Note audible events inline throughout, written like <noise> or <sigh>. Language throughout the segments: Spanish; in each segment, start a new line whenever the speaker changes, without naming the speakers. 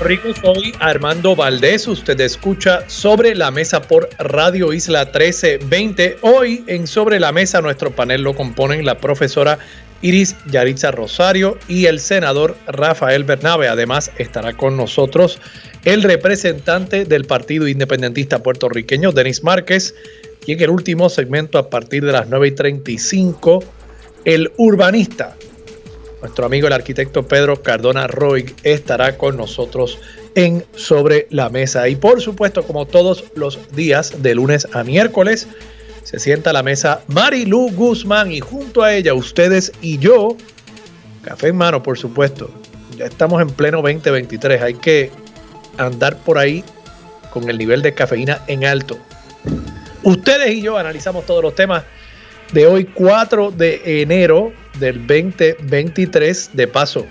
Rico, soy Armando Valdés. Usted escucha Sobre la Mesa por Radio Isla 1320. Hoy en Sobre la Mesa nuestro panel lo componen la profesora Iris Yaritza Rosario y el senador Rafael Bernabe. Además estará con nosotros el representante del Partido Independentista puertorriqueño, Denis Márquez. Y en el último segmento, a partir de las 9 y 35, el urbanista nuestro amigo el arquitecto Pedro Cardona Roy estará con nosotros en Sobre la Mesa. Y por supuesto, como todos los días, de lunes a miércoles, se sienta a la mesa Marilu Guzmán y junto a ella, ustedes y yo, café en mano, por supuesto. Ya estamos en pleno 2023, hay que andar por ahí con el nivel de cafeína en alto. Ustedes y yo analizamos todos los temas de hoy, 4 de enero del 2023. De paso,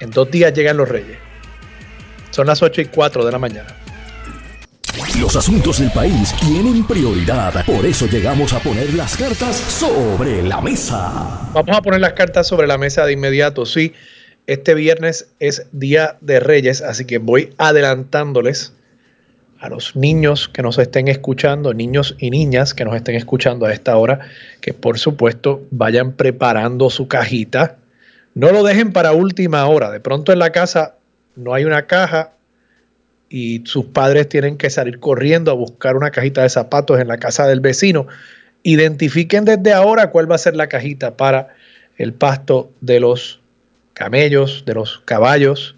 en dos días llegan los Reyes. Son las 8 y 4 de la mañana.
Los asuntos del país tienen prioridad, por eso llegamos a poner las cartas sobre la mesa.
Vamos a poner las cartas sobre la mesa de inmediato. Sí, este viernes es Día de Reyes, así que voy adelantándoles a los niños que nos estén escuchando, niños y niñas que nos estén escuchando a esta hora, que por supuesto vayan preparando su cajita. No lo dejen para última hora. De pronto en la casa no hay una caja y sus padres tienen que salir corriendo a buscar una cajita de zapatos en la casa del vecino. Identifiquen desde ahora cuál va a ser la cajita para el pasto de los camellos, de los caballos,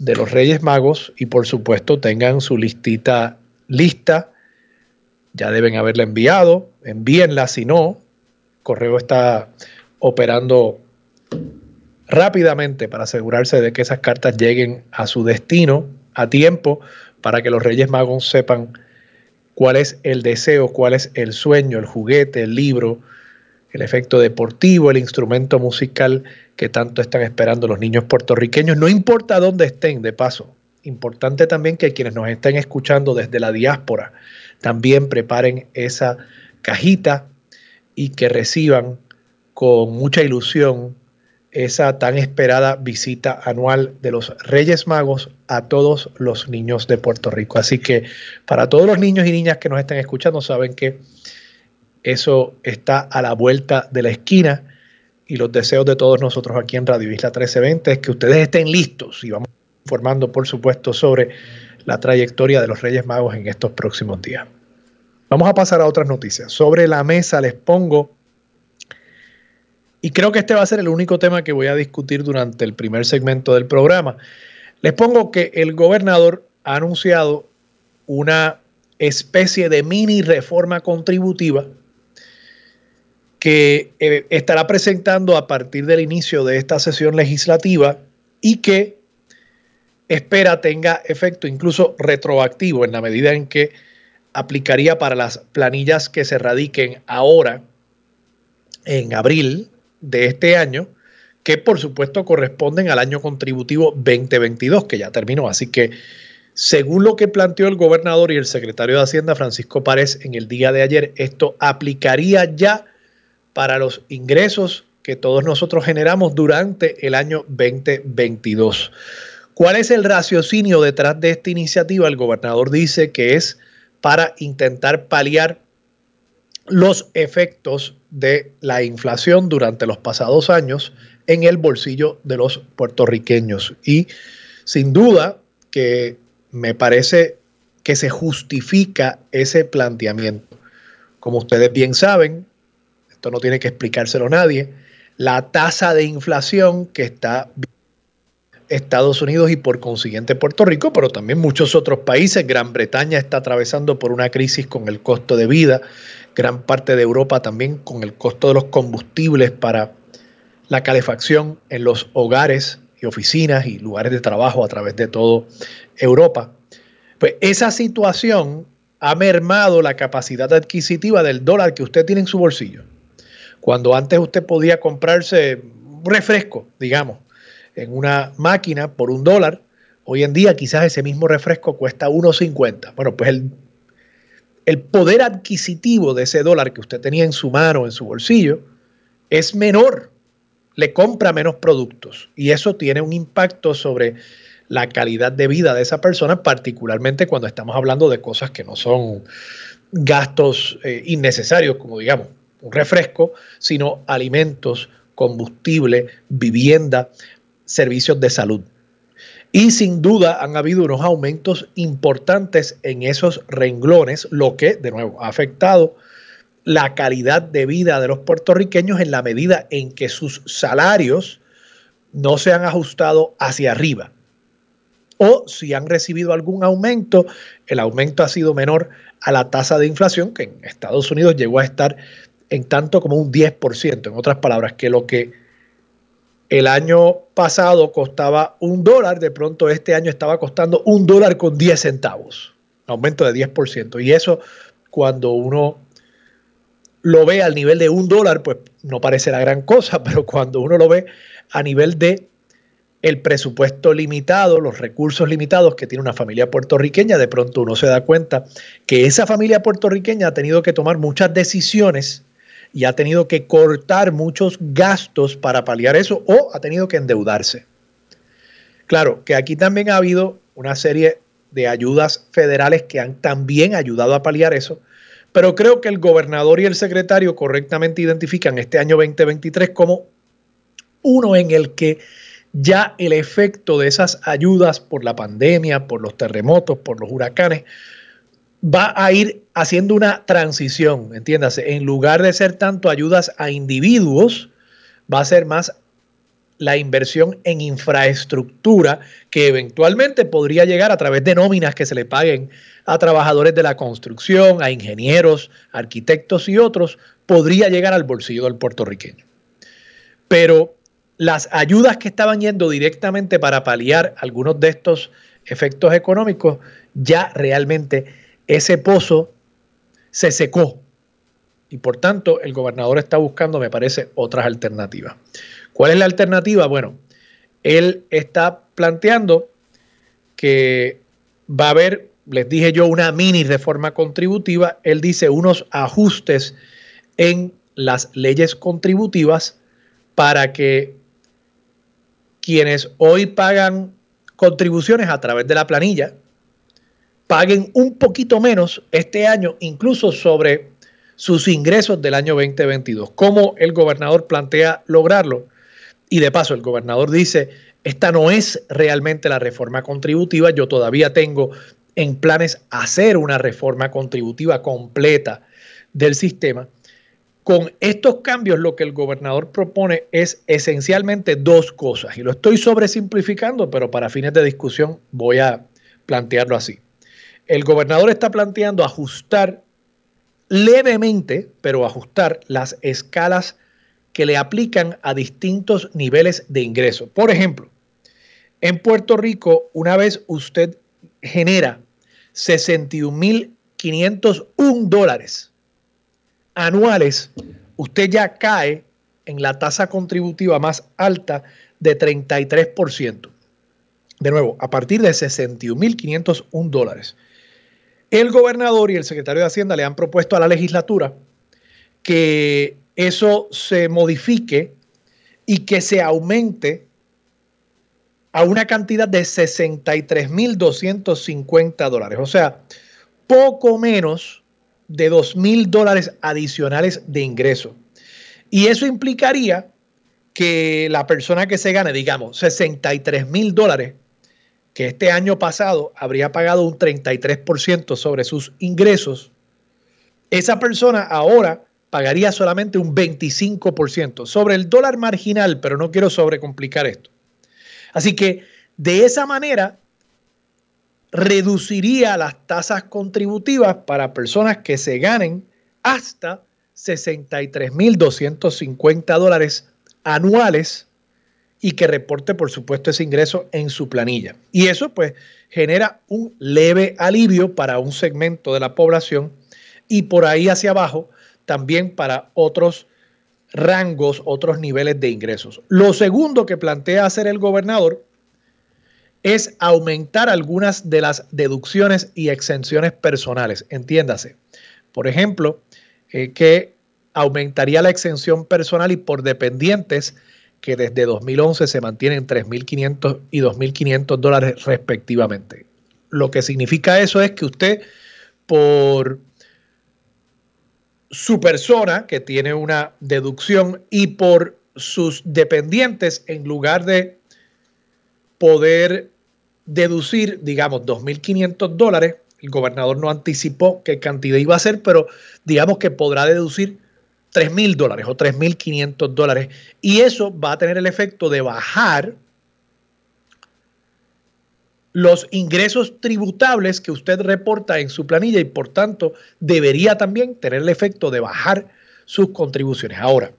de los Reyes Magos y por supuesto tengan su listita lista. Ya deben haberla enviado. Envíenla si no. correo está operando rápidamente para asegurarse de que esas cartas lleguen a su destino a tiempo para que los Reyes Magos sepan cuál es el deseo, cuál es el sueño, el juguete, el libro, el efecto deportivo, el instrumento musical que tanto están esperando los niños puertorriqueños, no importa dónde estén, de paso. Importante también que quienes nos estén escuchando desde la diáspora también preparen esa cajita y que reciban con mucha ilusión esa tan esperada visita anual de los Reyes Magos a todos los niños de Puerto Rico. Así que para todos los niños y niñas que nos estén escuchando, saben que eso está a la vuelta de la esquina y los deseos de todos nosotros aquí en Radio Isla 1320 es que ustedes estén listos y vamos informando, por supuesto, sobre la trayectoria de los Reyes Magos en estos próximos días. Vamos a pasar a otras noticias. Sobre la mesa les pongo, y creo que este va a ser el único tema que voy a discutir durante el primer segmento del programa, les pongo que el gobernador ha anunciado una especie de mini reforma contributiva que eh, estará presentando a partir del inicio de esta sesión legislativa y que espera tenga efecto incluso retroactivo en la medida en que aplicaría para las planillas que se radiquen ahora en abril de este año, que por supuesto corresponden al año contributivo 2022, que ya terminó. Así que, según lo que planteó el gobernador y el secretario de Hacienda, Francisco Párez, en el día de ayer, esto aplicaría ya para los ingresos que todos nosotros generamos durante el año 2022. ¿Cuál es el raciocinio detrás de esta iniciativa? El gobernador dice que es para intentar paliar los efectos de la inflación durante los pasados años en el bolsillo de los puertorriqueños. Y sin duda que me parece que se justifica ese planteamiento. Como ustedes bien saben, esto no tiene que explicárselo a nadie, la tasa de inflación que está Estados Unidos y por consiguiente Puerto Rico, pero también muchos otros países. Gran Bretaña está atravesando por una crisis con el costo de vida, gran parte de Europa también con el costo de los combustibles para la calefacción en los hogares y oficinas y lugares de trabajo a través de toda Europa. Pues esa situación ha mermado la capacidad adquisitiva del dólar que usted tiene en su bolsillo. Cuando antes usted podía comprarse un refresco, digamos, en una máquina por un dólar, hoy en día quizás ese mismo refresco cuesta 1,50. Bueno, pues el, el poder adquisitivo de ese dólar que usted tenía en su mano, en su bolsillo, es menor, le compra menos productos y eso tiene un impacto sobre la calidad de vida de esa persona, particularmente cuando estamos hablando de cosas que no son gastos eh, innecesarios, como digamos un refresco, sino alimentos, combustible, vivienda, servicios de salud. Y sin duda han habido unos aumentos importantes en esos renglones, lo que, de nuevo, ha afectado la calidad de vida de los puertorriqueños en la medida en que sus salarios no se han ajustado hacia arriba. O si han recibido algún aumento, el aumento ha sido menor a la tasa de inflación, que en Estados Unidos llegó a estar en tanto como un 10%, en otras palabras, que lo que el año pasado costaba un dólar, de pronto este año estaba costando un dólar con 10 centavos, aumento de 10%. Y eso cuando uno lo ve al nivel de un dólar, pues no parece la gran cosa, <laughs> pero cuando uno lo ve a nivel de el presupuesto limitado, los recursos limitados que tiene una familia puertorriqueña, de pronto uno se da cuenta que esa familia puertorriqueña ha tenido que tomar muchas decisiones y ha tenido que cortar muchos gastos para paliar eso o ha tenido que endeudarse. Claro, que aquí también ha habido una serie de ayudas federales que han también ayudado a paliar eso, pero creo que el gobernador y el secretario correctamente identifican este año 2023 como uno en el que ya el efecto de esas ayudas por la pandemia, por los terremotos, por los huracanes, va a ir haciendo una transición, entiéndase, en lugar de ser tanto ayudas a individuos, va a ser más la inversión en infraestructura que eventualmente podría llegar a través de nóminas que se le paguen a trabajadores de la construcción, a ingenieros, arquitectos y otros, podría llegar al bolsillo del puertorriqueño. Pero las ayudas que estaban yendo directamente para paliar algunos de estos efectos económicos, ya realmente ese pozo se secó. Y por tanto, el gobernador está buscando, me parece, otras alternativas. ¿Cuál es la alternativa? Bueno, él está planteando que va a haber les dije yo, una mini reforma contributiva, él dice unos ajustes en las leyes contributivas para que quienes hoy pagan contribuciones a través de la planilla paguen un poquito menos este año, incluso sobre sus ingresos del año 2022. ¿Cómo el gobernador plantea lograrlo? Y de paso, el gobernador dice, esta no es realmente la reforma contributiva, yo todavía tengo en planes hacer una reforma contributiva completa del sistema. Con estos cambios lo que el gobernador propone es esencialmente dos cosas, y lo estoy sobresimplificando, pero para fines de discusión voy a plantearlo así. El gobernador está planteando ajustar levemente, pero ajustar las escalas que le aplican a distintos niveles de ingreso. Por ejemplo, en Puerto Rico, una vez usted genera 61.501 dólares anuales, usted ya cae en la tasa contributiva más alta de 33%. De nuevo, a partir de 61.501 dólares. El gobernador y el secretario de Hacienda le han propuesto a la legislatura que eso se modifique y que se aumente a una cantidad de 63.250 dólares. O sea, poco menos de 2.000 dólares adicionales de ingreso. Y eso implicaría que la persona que se gane, digamos, 63 mil dólares, que este año pasado habría pagado un 33% sobre sus ingresos, esa persona ahora pagaría solamente un 25% sobre el dólar marginal, pero no quiero sobrecomplicar esto. Así que de esa manera reduciría las tasas contributivas para personas que se ganen hasta 63.250 dólares anuales y que reporte, por supuesto, ese ingreso en su planilla. Y eso pues genera un leve alivio para un segmento de la población y por ahí hacia abajo también para otros rangos, otros niveles de ingresos. Lo segundo que plantea hacer el gobernador es aumentar algunas de las deducciones y exenciones personales. Entiéndase. Por ejemplo, eh, que aumentaría la exención personal y por dependientes que desde 2011 se mantienen 3.500 y 2.500 dólares respectivamente. Lo que significa eso es que usted por su persona, que tiene una deducción, y por sus dependientes, en lugar de poder deducir, digamos, 2.500 dólares, el gobernador no anticipó qué cantidad iba a ser, pero digamos que podrá deducir 3 mil dólares o 3 mil 500 dólares. Y eso va a tener el efecto de bajar los ingresos tributables que usted reporta en su planilla y por tanto debería también tener el efecto de bajar sus contribuciones. Ahora,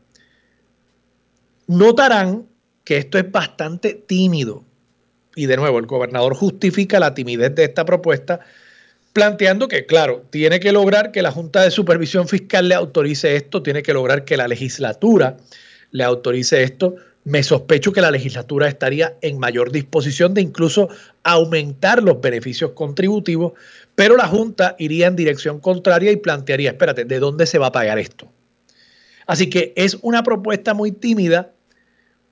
notarán que esto es bastante tímido. Y de nuevo, el gobernador justifica la timidez de esta propuesta planteando que, claro, tiene que lograr que la Junta de Supervisión Fiscal le autorice esto, tiene que lograr que la legislatura le autorice esto. Me sospecho que la legislatura estaría en mayor disposición de incluso aumentar los beneficios contributivos, pero la Junta iría en dirección contraria y plantearía, espérate, ¿de dónde se va a pagar esto? Así que es una propuesta muy tímida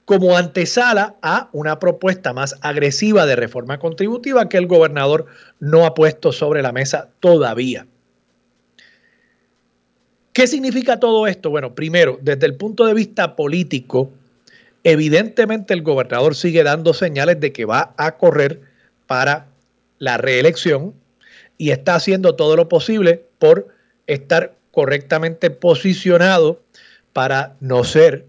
como antesala a una propuesta más agresiva de reforma contributiva que el gobernador no ha puesto sobre la mesa todavía. ¿Qué significa todo esto? Bueno, primero, desde el punto de vista político, evidentemente el gobernador sigue dando señales de que va a correr para la reelección y está haciendo todo lo posible por estar correctamente posicionado para no ser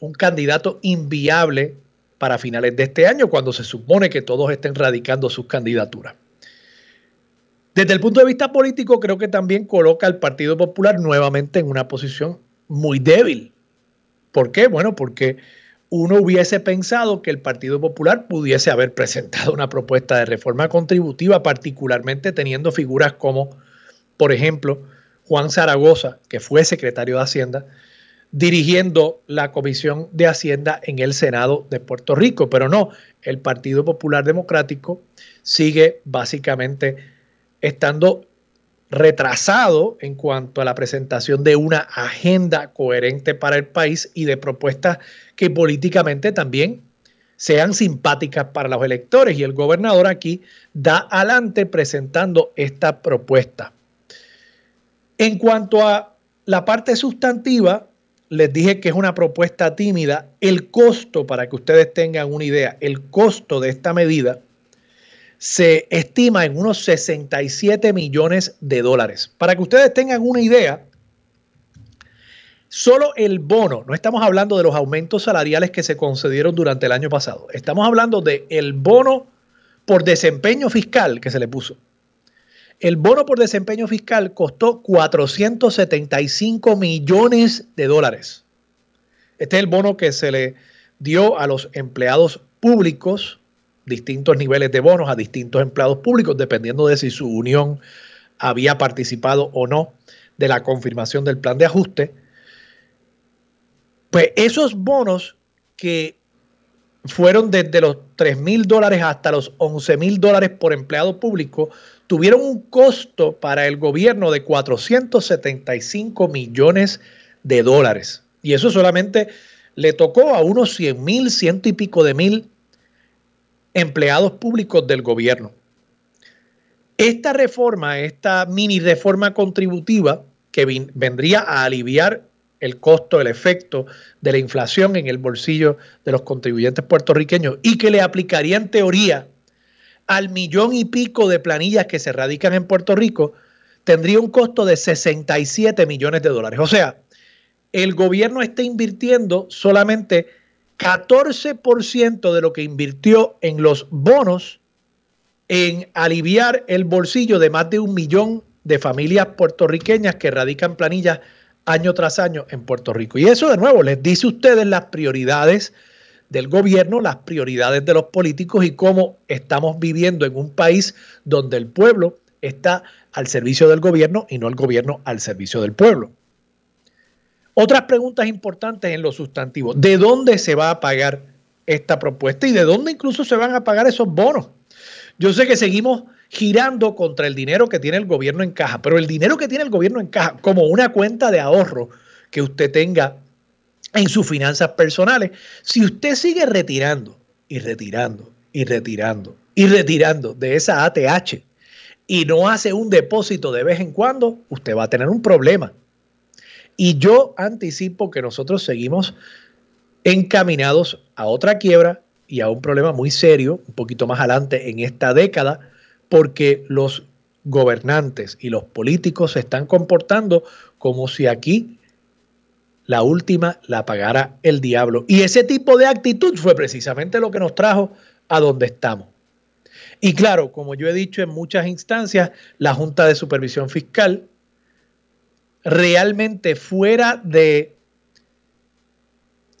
un candidato inviable para finales de este año, cuando se supone que todos estén radicando sus candidaturas. Desde el punto de vista político, creo que también coloca al Partido Popular nuevamente en una posición muy débil. ¿Por qué? Bueno, porque uno hubiese pensado que el Partido Popular pudiese haber presentado una propuesta de reforma contributiva, particularmente teniendo figuras como, por ejemplo, Juan Zaragoza, que fue secretario de Hacienda, dirigiendo la Comisión de Hacienda en el Senado de Puerto Rico. Pero no, el Partido Popular Democrático sigue básicamente estando retrasado en cuanto a la presentación de una agenda coherente para el país y de propuestas que políticamente también sean simpáticas para los electores. Y el gobernador aquí da adelante presentando esta propuesta. En cuanto a la parte sustantiva, les dije que es una propuesta tímida. El costo, para que ustedes tengan una idea, el costo de esta medida se estima en unos 67 millones de dólares. Para que ustedes tengan una idea, solo el bono, no estamos hablando de los aumentos salariales que se concedieron durante el año pasado, estamos hablando del el bono por desempeño fiscal que se le puso. El bono por desempeño fiscal costó 475 millones de dólares. Este es el bono que se le dio a los empleados públicos, distintos niveles de bonos a distintos empleados públicos, dependiendo de si su unión había participado o no de la confirmación del plan de ajuste. Pues esos bonos que fueron desde los 3 mil dólares hasta los 11 mil dólares por empleado público, tuvieron un costo para el gobierno de 475 millones de dólares. Y eso solamente le tocó a unos 100 mil, ciento y pico de mil empleados públicos del gobierno. Esta reforma, esta mini reforma contributiva que vendría a aliviar el costo, el efecto de la inflación en el bolsillo de los contribuyentes puertorriqueños y que le aplicaría en teoría al millón y pico de planillas que se radican en Puerto Rico, tendría un costo de 67 millones de dólares. O sea, el gobierno está invirtiendo solamente 14% de lo que invirtió en los bonos en aliviar el bolsillo de más de un millón de familias puertorriqueñas que radican planillas año tras año en Puerto Rico. Y eso de nuevo les dice a ustedes las prioridades del gobierno, las prioridades de los políticos y cómo estamos viviendo en un país donde el pueblo está al servicio del gobierno y no el gobierno al servicio del pueblo. Otras preguntas importantes en los sustantivos. ¿De dónde se va a pagar esta propuesta y de dónde incluso se van a pagar esos bonos? Yo sé que seguimos girando contra el dinero que tiene el gobierno en caja, pero el dinero que tiene el gobierno en caja como una cuenta de ahorro que usted tenga en sus finanzas personales, si usted sigue retirando y retirando y retirando y retirando de esa ATH y no hace un depósito de vez en cuando, usted va a tener un problema. Y yo anticipo que nosotros seguimos encaminados a otra quiebra y a un problema muy serio, un poquito más adelante en esta década, porque los gobernantes y los políticos se están comportando como si aquí la última la pagara el diablo. Y ese tipo de actitud fue precisamente lo que nos trajo a donde estamos. Y claro, como yo he dicho en muchas instancias, la Junta de Supervisión Fiscal realmente fuera de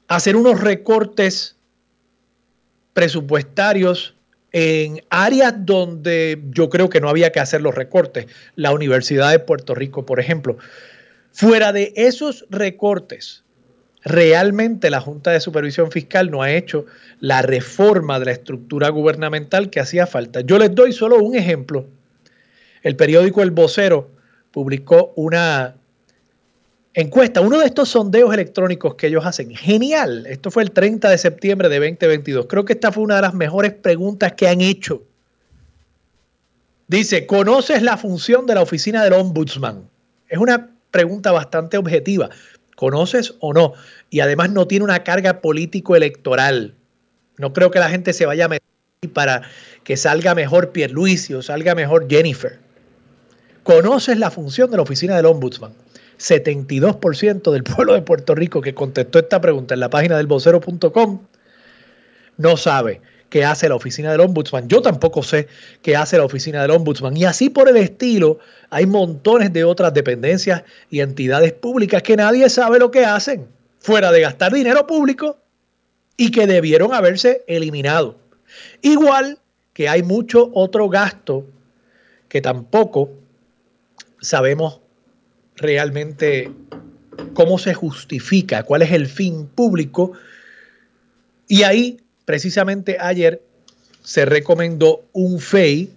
hacer unos recortes presupuestarios en áreas donde yo creo que no había que hacer los recortes, la Universidad de Puerto Rico, por ejemplo, Fuera de esos recortes, realmente la Junta de Supervisión Fiscal no ha hecho la reforma de la estructura gubernamental que hacía falta. Yo les doy solo un ejemplo. El periódico El Vocero publicó una encuesta, uno de estos sondeos electrónicos que ellos hacen. Genial. Esto fue el 30 de septiembre de 2022. Creo que esta fue una de las mejores preguntas que han hecho. Dice, ¿conoces la función de la oficina del ombudsman? Es una pregunta bastante objetiva. ¿Conoces o no? Y además no tiene una carga político-electoral. No creo que la gente se vaya a meter para que salga mejor Pierluisi o salga mejor Jennifer. ¿Conoces la función de la oficina del ombudsman? 72% del pueblo de Puerto Rico que contestó esta pregunta en la página del vocero.com no sabe qué hace la oficina del ombudsman. Yo tampoco sé qué hace la oficina del ombudsman. Y así por el estilo, hay montones de otras dependencias y entidades públicas que nadie sabe lo que hacen, fuera de gastar dinero público y que debieron haberse eliminado. Igual que hay mucho otro gasto que tampoco sabemos realmente cómo se justifica, cuál es el fin público. Y ahí Precisamente ayer se recomendó un FEI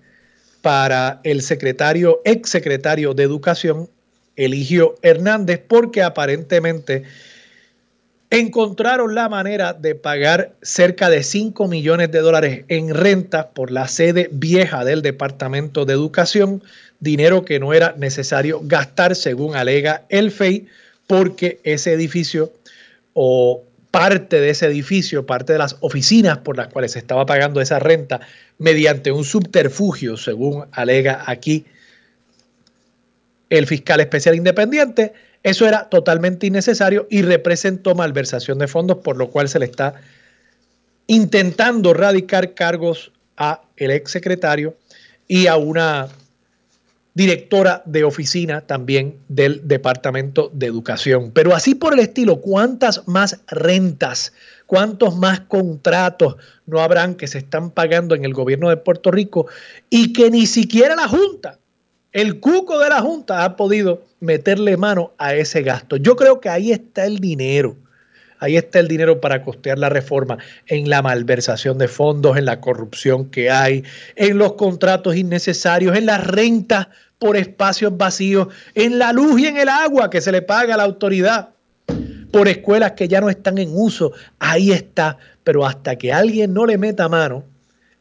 para el secretario, ex secretario de Educación, Eligio Hernández, porque aparentemente encontraron la manera de pagar cerca de 5 millones de dólares en renta por la sede vieja del Departamento de Educación, dinero que no era necesario gastar, según alega el FEI, porque ese edificio o parte de ese edificio, parte de las oficinas por las cuales se estaba pagando esa renta mediante un subterfugio, según alega aquí el fiscal especial independiente, eso era totalmente innecesario y representó malversación de fondos, por lo cual se le está intentando radicar cargos a el exsecretario y a una directora de oficina también del Departamento de Educación. Pero así por el estilo, ¿cuántas más rentas, cuántos más contratos no habrán que se están pagando en el gobierno de Puerto Rico y que ni siquiera la Junta, el cuco de la Junta ha podido meterle mano a ese gasto? Yo creo que ahí está el dinero. Ahí está el dinero para costear la reforma, en la malversación de fondos, en la corrupción que hay, en los contratos innecesarios, en las rentas por espacios vacíos, en la luz y en el agua que se le paga a la autoridad, por escuelas que ya no están en uso. Ahí está. Pero hasta que alguien no le meta mano,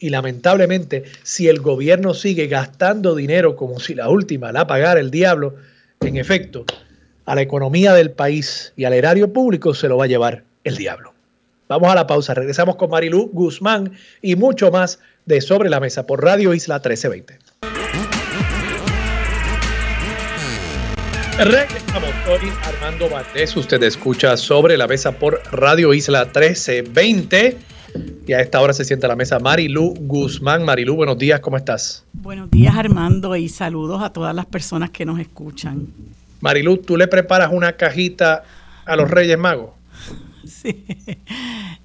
y lamentablemente, si el gobierno sigue gastando dinero como si la última la pagara el diablo, en efecto, a la economía del país y al erario público se lo va a llevar el diablo. Vamos a la pausa, regresamos con Marilú Guzmán y mucho más de Sobre la Mesa por Radio Isla 1320. Regresamos, soy Armando Valdés, usted escucha Sobre la Mesa por Radio Isla 1320 y a esta hora se sienta a la mesa Marilú Guzmán. Marilú, buenos días, ¿cómo estás?
Buenos días Armando y saludos a todas las personas que nos escuchan.
Marilu, ¿tú le preparas una cajita a los Reyes Magos? <laughs>
Sí.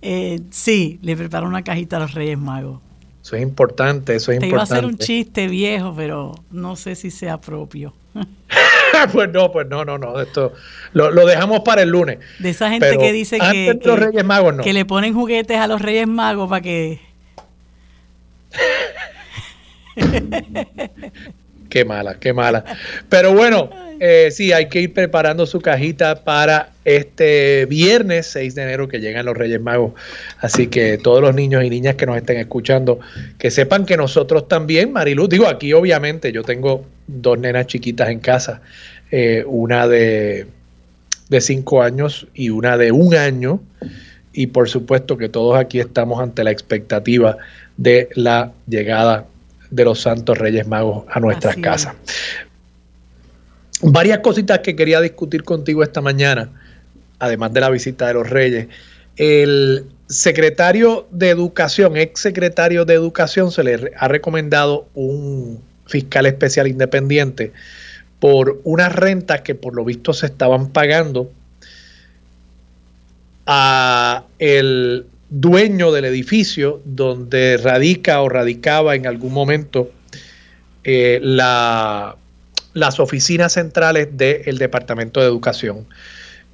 Eh, sí, le preparo una cajita a los Reyes Magos.
Eso es importante, eso es
Te
importante.
iba a hacer un chiste viejo, pero no sé si sea propio. <laughs>
pues no, pues no, no, no. Esto lo, lo dejamos para el lunes.
De esa gente
Pero
que dice que,
antes de los
que-
Reyes Magos, no.
que le ponen juguetes a los Reyes Magos para que... <laughs>
Qué mala, qué mala. Pero bueno, eh, sí, hay que ir preparando su cajita para este viernes 6 de enero que llegan los Reyes Magos. Así que todos los niños y niñas que nos estén escuchando, que sepan que nosotros también, Marilu, digo aquí obviamente, yo tengo dos nenas chiquitas en casa, eh, una de, de cinco años y una de un año. Y por supuesto que todos aquí estamos ante la expectativa de la llegada de los Santos Reyes Magos a nuestras
Así es.
casas. Varias cositas que quería discutir contigo esta mañana, además de la visita de los Reyes. El secretario de Educación, ex secretario de Educación, se le ha recomendado un fiscal especial independiente por unas rentas que por lo visto se estaban pagando a el dueño del edificio donde radica o radicaba en algún momento eh, la- las oficinas centrales del Departamento de Educación.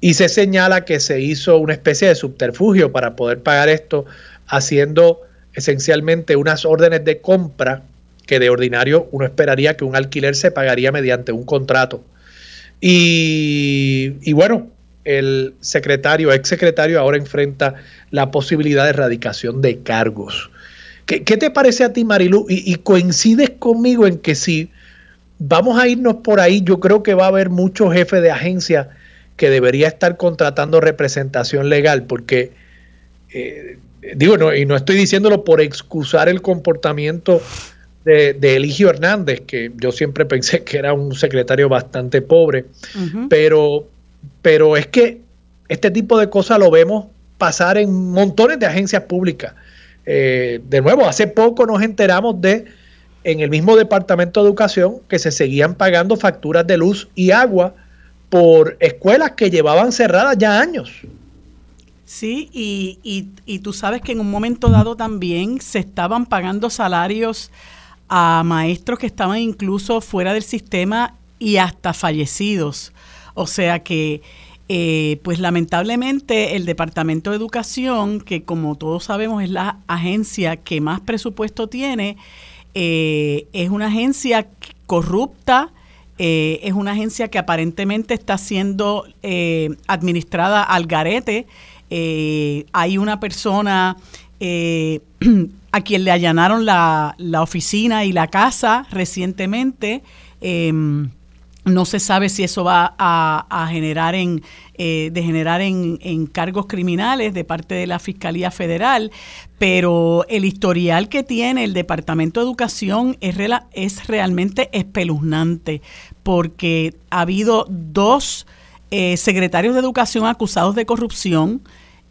Y se señala que se hizo una especie de subterfugio para poder pagar esto, haciendo esencialmente unas órdenes de compra que de ordinario uno esperaría que un alquiler se pagaría mediante un contrato. Y bueno, el secretario, ex secretario, ahora enfrenta la posibilidad de erradicación de cargos. ¿Qué, qué te parece a ti, Marilu? Y, y coincides conmigo en que si vamos a irnos por ahí, yo creo que va a haber muchos jefes de agencia que debería estar contratando representación legal, porque eh, digo, no, y no estoy diciéndolo por excusar el comportamiento de, de Eligio Hernández, que yo siempre pensé que era un secretario bastante pobre, pero, pero es que este tipo de cosas lo vemos pasar en montones de agencias públicas. Eh, de nuevo, hace poco nos enteramos de, en el mismo Departamento de Educación, que se seguían pagando facturas de luz y agua por escuelas que llevaban cerradas ya años.
Sí, y, y, y tú sabes que en un momento dado también se estaban pagando salarios a maestros que estaban incluso fuera del sistema y hasta fallecidos. O sea que, eh, pues lamentablemente el Departamento de Educación, que como todos sabemos es la agencia que más presupuesto tiene, eh, es una agencia corrupta, eh, es una agencia que aparentemente está siendo eh, administrada al garete. Eh, hay una persona <clears throat> a quien le allanaron la, la oficina y la casa recientemente. No se sabe si eso va a, generar en eh, degenerar en, en cargos criminales de parte de la Fiscalía Federal, pero el historial que tiene el Departamento de Educación es, es realmente espeluznante, porque ha habido dos eh, secretarios de Educación acusados de corrupción,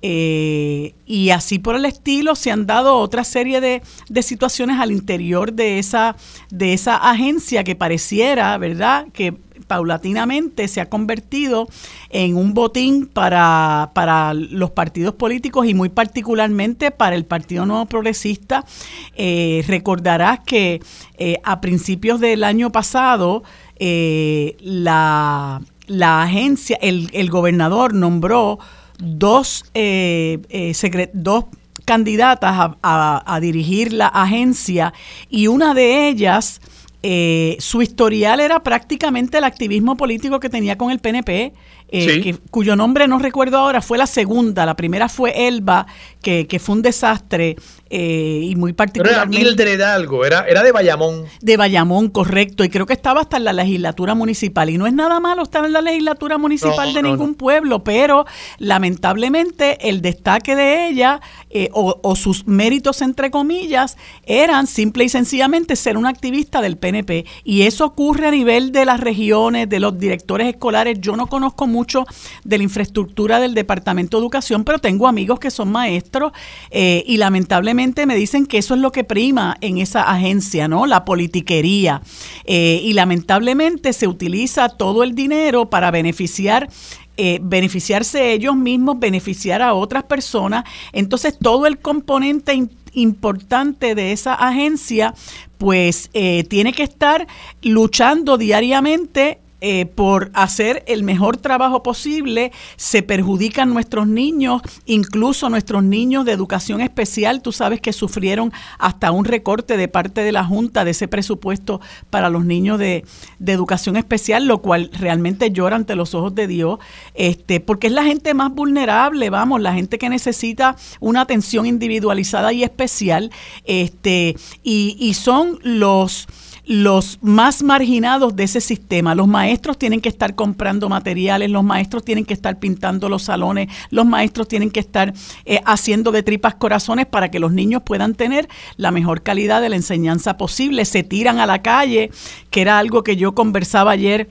eh, y así por el estilo se han dado otra serie de, de situaciones al interior de esa, de esa agencia que pareciera, ¿verdad?, que paulatinamente se ha convertido en un botín para, para los partidos políticos y muy particularmente para el Partido Nuevo Progresista. Eh, recordarás que eh, a principios del año pasado la, la agencia, el, el gobernador nombró dos, eh, eh, dos candidatas a, a- a dirigir la agencia y una de ellas, eh, su historial era prácticamente el activismo político que tenía con el PNP, eh,
Sí.
que- cuyo nombre no recuerdo ahora, fue la segunda, la primera fue Elba, que, que fue un desastre eh, y muy
Pero era Mildred algo, era, era de Bayamón.
de Bayamón, correcto, y creo que estaba hasta en la legislatura municipal. Y no es nada malo estar en la legislatura municipal
No,
de
no,
ningún
no.
pueblo, pero lamentablemente el destaque de ella eh, o, o sus méritos, entre comillas, eran simple y sencillamente ser una activista del PNP. Y eso ocurre a nivel de las regiones, de los directores escolares. Yo no conozco mucho de la infraestructura del Departamento de Educación, pero tengo amigos que son maestros eh, y lamentablemente me dicen que eso es lo que prima en esa agencia, ¿no? La politiquería. Eh, y lamentablemente se utiliza todo el dinero para beneficiar eh, beneficiarse ellos mismos, beneficiar a otras personas. Entonces, todo el componente importante de esa agencia, pues tiene que estar luchando diariamente eh, por hacer el mejor trabajo posible, se perjudican nuestros niños, incluso nuestros niños de educación especial, tú sabes que sufrieron hasta un recorte de parte de la Junta de ese presupuesto para los niños de, educación especial, lo cual realmente llora ante los ojos de Dios, este, porque es la gente más vulnerable, vamos, la gente que necesita una atención individualizada y especial, este, y, y son los los más marginados de ese sistema. Los maestros tienen que estar comprando materiales, los maestros tienen que estar pintando los salones, los maestros tienen que estar eh, haciendo de tripas corazones para que los niños puedan tener la mejor calidad de la enseñanza posible. Se tiran a la calle, que era algo que yo conversaba ayer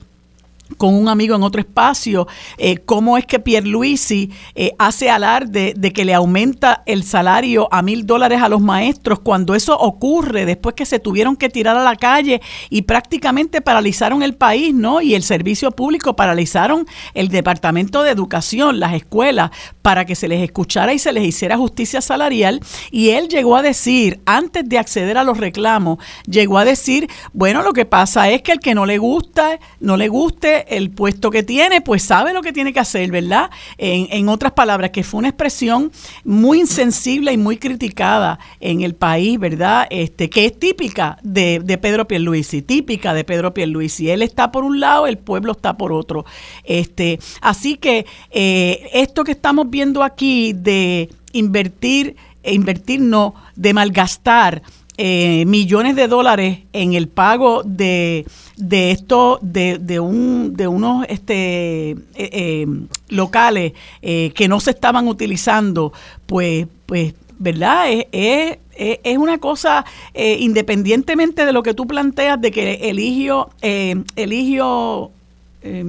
con un amigo en otro espacio, eh, cómo es que Pierluisi eh, hace alarde de que le aumenta el salario a mil dólares a los maestros cuando eso ocurre después que se tuvieron que tirar a la calle y prácticamente paralizaron el país, ¿no? Y el servicio público paralizaron el Departamento de Educación, las escuelas, para que se les escuchara y se les hiciera justicia salarial. Y él llegó a decir, antes de acceder a los reclamos, llegó a decir, bueno, lo que pasa es que el que no le gusta, no le guste el puesto que tiene, pues sabe lo que tiene que hacer, ¿verdad? En, otras palabras, que fue una expresión muy insensible y muy criticada en el país, ¿verdad? Este, que es típica de, de Pedro Pierluisi, típica de Pedro Pierluisi. Él está por un lado, el pueblo está por otro. Este, así que eh, esto que estamos viendo aquí de invertir, e invertir no, de malgastar eh, millones de dólares en el pago de, de esto, de, de, un, de unos este, eh, eh, locales que no se estaban utilizando, pues, pues ¿verdad? Es, es, una cosa, independientemente de lo que tú planteas, de que Eligio, Eligio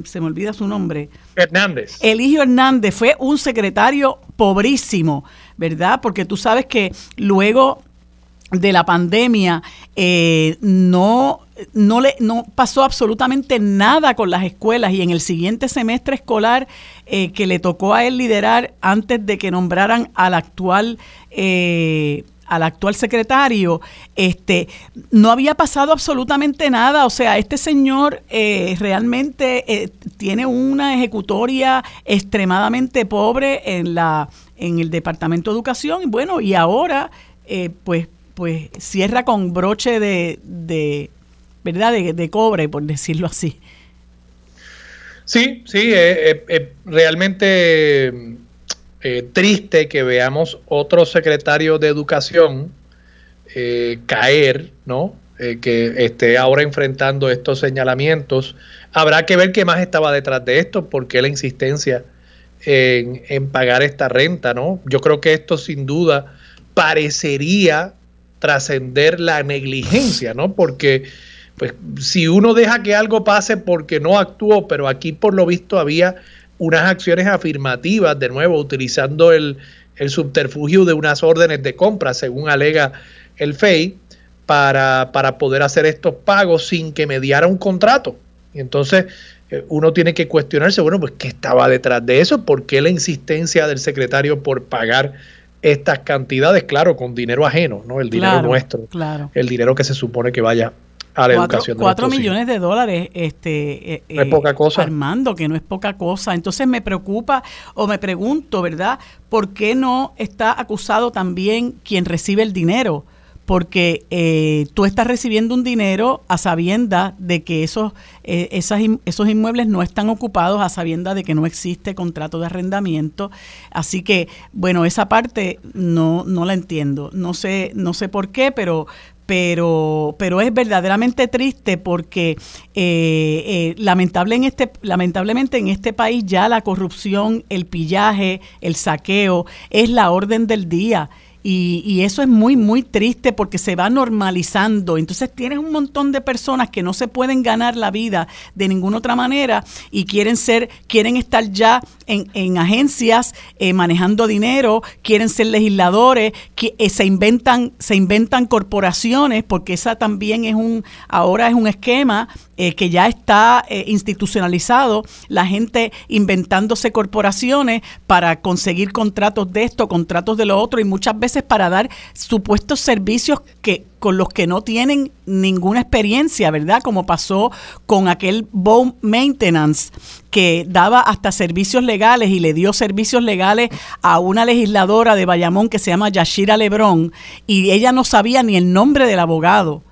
se me olvida su nombre,
Hernández.
Eligio Hernández fue un secretario pobrísimo, ¿verdad? Porque tú sabes que luego de la pandemia eh, no no le no pasó absolutamente nada con las escuelas y en el siguiente semestre escolar eh, que le tocó a él liderar antes de que nombraran al actual eh, al actual secretario, este, no había pasado absolutamente nada. O sea, este señor eh, realmente eh, tiene una ejecutoria extremadamente pobre en la en el departamento de educación y bueno y ahora eh, pues pues cierra con broche de, de verdad de, de, cobre por decirlo así.
Sí, sí, realmente eh, triste que veamos otro secretario de educación eh, caer, ¿no? Eh, que esté ahora enfrentando estos señalamientos. Habrá que ver qué más estaba detrás de esto, porque la insistencia en, en pagar esta renta, ¿no? Yo creo que esto sin duda parecería trascender la negligencia, ¿no? Porque pues si uno deja que algo pase porque no actuó, pero aquí por lo visto había unas acciones afirmativas, de nuevo, utilizando el, subterfugio de unas órdenes de compra, según alega el FEI, para, para poder hacer estos pagos sin que mediara un contrato. Y entonces eh, uno tiene que cuestionarse, bueno, pues qué estaba detrás de eso, por qué la insistencia del secretario por pagar estas cantidades, claro, con dinero ajeno, ¿no? El dinero nuestro, claro. el dinero que se supone que vaya a la educación
Cuatro millones de dólares, este,
eh, no es poca cosa.
Armando, que no es poca cosa. Entonces me preocupa o me pregunto, ¿verdad? ¿Por qué no está acusado también quien recibe el dinero? Porque eh, tú estás recibiendo un dinero a sabienda de que esos, eh, esos inmuebles no están ocupados, a sabienda de que no existe contrato de arrendamiento. Así que, bueno, esa parte no, no la entiendo. No sé, no sé por qué, pero, pero, pero es verdaderamente triste porque eh, eh, lamentable en este, lamentablemente en este país ya la corrupción, el pillaje, el saqueo es la orden del día Y, eso es muy, muy triste porque se va normalizando. Entonces tienes un montón de personas que no se pueden ganar la vida de ninguna otra manera y quieren ser, quieren estar ya en, agencias eh, manejando dinero, quieren ser legisladores, que eh, se inventan, se inventan corporaciones, porque esa también es un, ahora es un esquema eh, que ya está institucionalizado, la gente inventándose corporaciones para conseguir contratos de esto, contratos de lo otro, y muchas veces para dar supuestos servicios que con los que no tienen ninguna experiencia, ¿verdad? Como pasó con aquel Bone Maintenance que daba hasta servicios legales y le dio servicios legales a una legisladora de Bayamón que se llama Yashira Lebrón y ella no sabía ni el nombre del abogado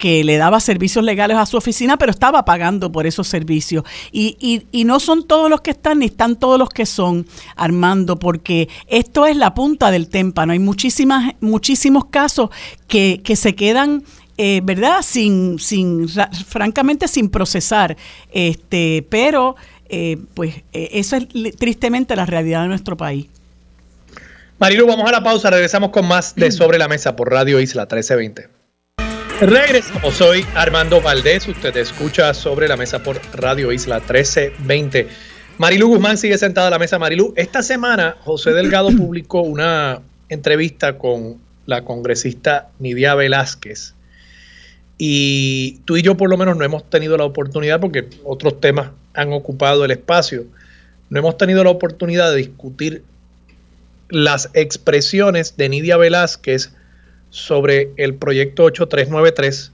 que le daba servicios legales a su oficina, pero estaba pagando por esos servicios. Y, y, y, no son todos los que están, ni están todos los que son, Armando, porque esto es la punta del témpano. Hay muchísimas, muchísimos casos que, que se quedan eh, ¿verdad? Sin, sin, francamente, sin procesar. Este, pero, eh, pues, eh, eso es tristemente la realidad de nuestro país.
Marilu, vamos a la pausa. Regresamos con más de <clears throat> Sobre la Mesa por Radio Isla 1320. Regresamos, soy Armando Valdés, usted escucha sobre la mesa por Radio Isla 1320. Marilu Guzmán sigue sentada a la mesa. Marilu, esta semana José Delgado <clears throat> publicó una entrevista con la congresista Nidia Velázquez y tú y yo por lo menos no hemos tenido la oportunidad, porque otros temas han ocupado el espacio, no hemos tenido la oportunidad de discutir las expresiones de Nidia Velázquez sobre el proyecto 8393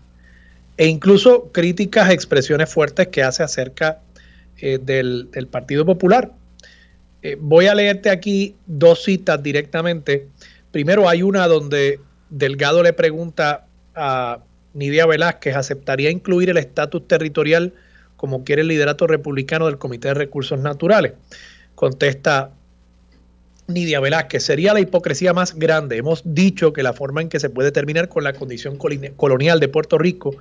e incluso críticas, expresiones fuertes que hace acerca eh, del, Partido Popular. Eh, voy a leerte aquí dos citas directamente. Primero hay una donde Delgado le pregunta a Nidia Velázquez, ¿aceptaría incluir el estatus territorial como quiere el liderato republicano del Comité de Recursos Naturales? Contesta Nidia Velázquez, sería la hipocresía más grande. Hemos dicho que la forma en que se puede terminar con la condición colonial de Puerto Rico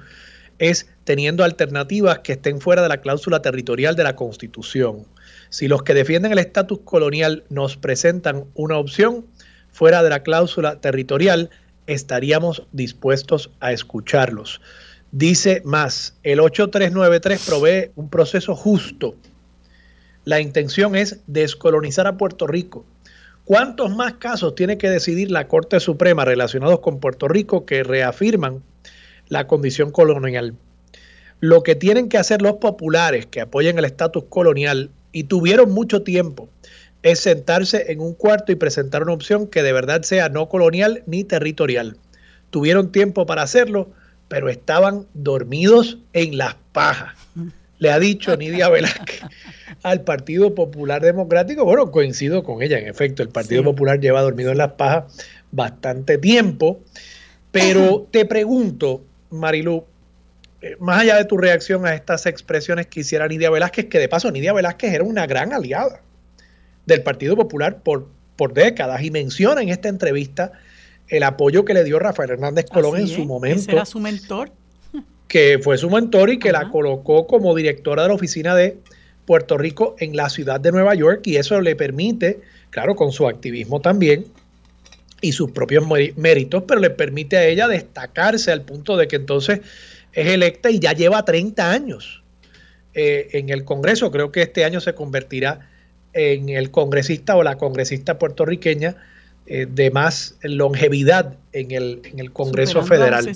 es teniendo alternativas que estén fuera de la cláusula territorial de la Constitución. Si los que defienden el estatus colonial nos presentan una opción fuera de la cláusula territorial, estaríamos dispuestos a escucharlos. Dice más, el 8393 provee un proceso justo. La intención es descolonizar a Puerto Rico ¿Cuántos más casos tiene que decidir la Corte Suprema relacionados con Puerto Rico que reafirman la condición colonial? Lo que tienen que hacer los populares que apoyen el estatus colonial y tuvieron mucho tiempo es sentarse en un cuarto y presentar una opción que de verdad sea no colonial ni territorial. Tuvieron tiempo para hacerlo, pero estaban dormidos en las pajas. Le ha dicho Nidia Velázquez al Partido Popular Democrático. Bueno, coincido con ella, en efecto, el Partido Popular lleva dormido en las pajas bastante tiempo, pero <clears throat> te pregunto, Marilu, eh, más allá de tu reacción a estas expresiones que hiciera Nidia Velázquez, que de paso Nidia Velázquez era una gran aliada del Partido Popular por, por décadas y menciona en esta entrevista el apoyo que le dio Rafael Hernández Colón en su momento. Ese
era su mentor.
Que fue su mentor y que la colocó como directora de la oficina de Puerto Rico en la ciudad de Nueva York y eso le permite, claro, con su activismo también y sus propios méritos, pero le permite a ella destacarse al punto de que entonces es electa y ya lleva 30 años eh, en el Congreso. Creo que este año se convertirá en el congresista o la congresista puertorriqueña eh, de más longevidad en el, en el Congreso Federal.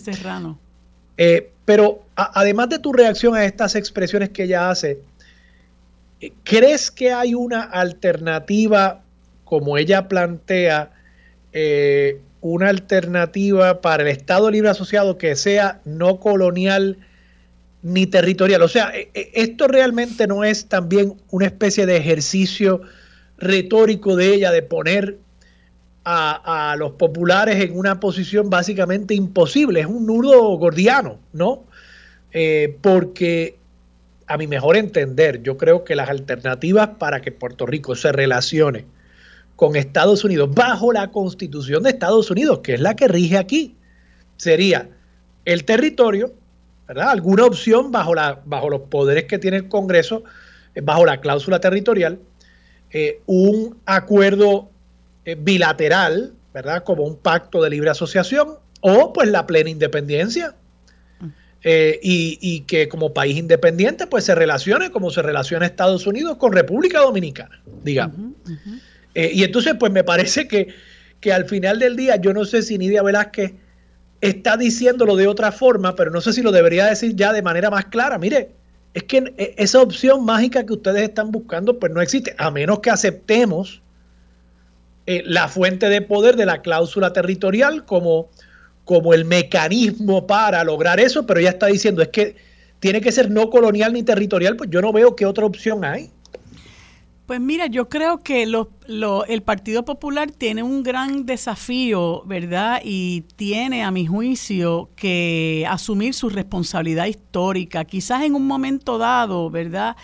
Eh, pero además de tu reacción a estas expresiones que ella hace, ¿Crees que hay una alternativa, como ella plantea, eh, una alternativa para el Estado Libre Asociado que sea no colonial ni territorial? O sea, e, e, esto realmente no es también una especie de ejercicio retórico de ella de poner a, los populares en una posición básicamente imposible, es un nudo gordiano, ¿no? Eh, porque a mi mejor entender, yo creo que las alternativas para que Puerto Rico se relacione con Estados Unidos bajo la constitución de Estados Unidos, que es la que rige aquí, sería el territorio, ¿verdad? Alguna opción bajo, la, bajo los poderes que tiene el Congreso, eh, bajo la cláusula territorial, eh, un acuerdo bilateral, ¿verdad? Como un pacto de libre asociación o pues la plena independencia. Eh, y, que como país independiente pues se relacione como se relaciona Estados Unidos con República Dominicana, digamos. Eh, y entonces pues me parece que, que al final del día yo no sé si Nidia Velázquez está diciéndolo de otra forma, pero no sé si lo debería decir ya de manera más clara. Mire, es que esa opción mágica que ustedes están buscando pues no existe, a menos que aceptemos eh, la fuente de poder de la cláusula territorial como como el mecanismo para lograr eso, pero ya está diciendo es que tiene que ser no colonial ni territorial, pues yo no veo qué otra opción hay.
Pues mira, yo creo que el Partido Popular tiene un gran desafío, ¿verdad? Y tiene, a mi juicio, que asumir su responsabilidad histórica. Quizás en un momento dado, ¿verdad?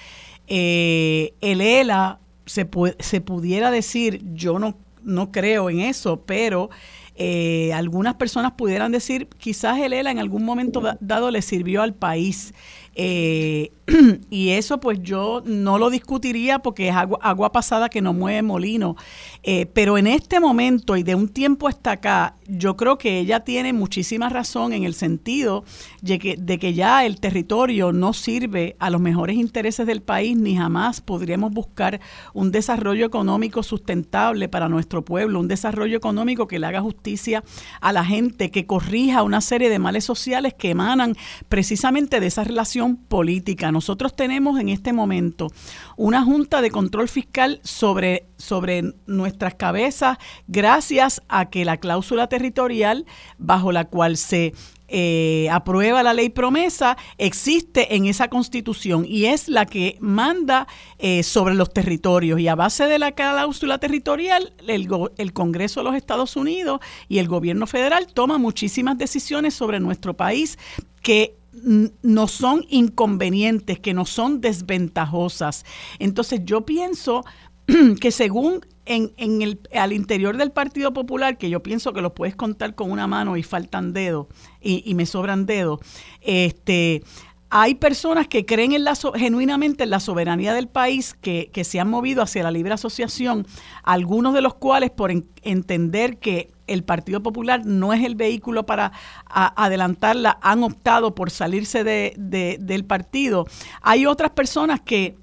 Eh, el ELA se, se pudiera decir, yo no, no creo en eso, pero eh, algunas personas pudieran decir, quizás el ELA en algún momento dado le sirvió al país. Eh, <clears throat> y eso pues yo no lo discutiría porque es agua, pasada que no mueve molino. Eh, pero en este momento y de un tiempo hasta acá, yo creo que ella tiene muchísima razón en el sentido de que, de que ya el territorio no sirve a los mejores intereses del país ni jamás podríamos buscar un desarrollo económico sustentable para nuestro pueblo, un desarrollo económico que le haga justicia a la gente, que corrija una serie de males sociales que emanan precisamente de esa relación política nosotros tenemos en este momento una Junta de Control Fiscal sobre, sobre nuestras cabezas gracias a que la cláusula territorial bajo la cual se eh, aprueba la ley promesa existe en esa constitución y es la que manda eh, sobre los territorios. Y a base de la cláusula territorial el, el, Congreso de los Estados Unidos y el gobierno federal toma muchísimas decisiones sobre nuestro país que no son inconvenientes, que no son desventajosas. Entonces yo pienso <clears throat> que según en, en, el, al interior del Partido Popular, que yo pienso que lo puedes contar con una mano y faltan dedos, y, me sobran dedos, este, hay personas que creen en la, genuinamente en la soberanía del país, que, que, se han movido hacia la libre asociación, algunos de los cuales por entender que el Partido Popular no es el vehículo para adelantarla, han optado por salirse de, del partido. Hay otras personas que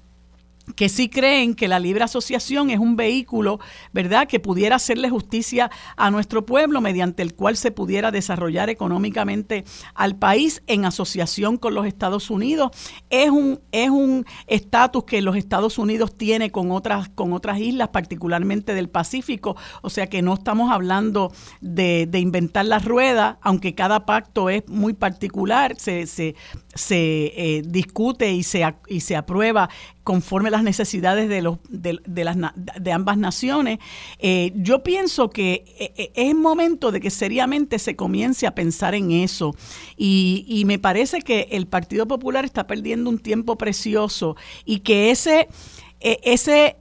que sí creen que la libre asociación es un vehículo, ¿verdad?, que pudiera hacerle justicia a nuestro pueblo mediante el cual se pudiera desarrollar económicamente al país en asociación con los Estados Unidos. Es un es un estatus que los Estados Unidos tiene con otras con otras islas, particularmente del Pacífico, o sea que no estamos hablando de, de inventar la rueda, aunque cada pacto es muy particular, se, se, se eh, discute y se, y se aprueba conforme las necesidades de, los, de, las, de ambas naciones. Eh, yo pienso que eh, es momento de que seriamente se comience a pensar en eso. Y, me parece que el Partido Popular está perdiendo un tiempo precioso y que ese e, ese,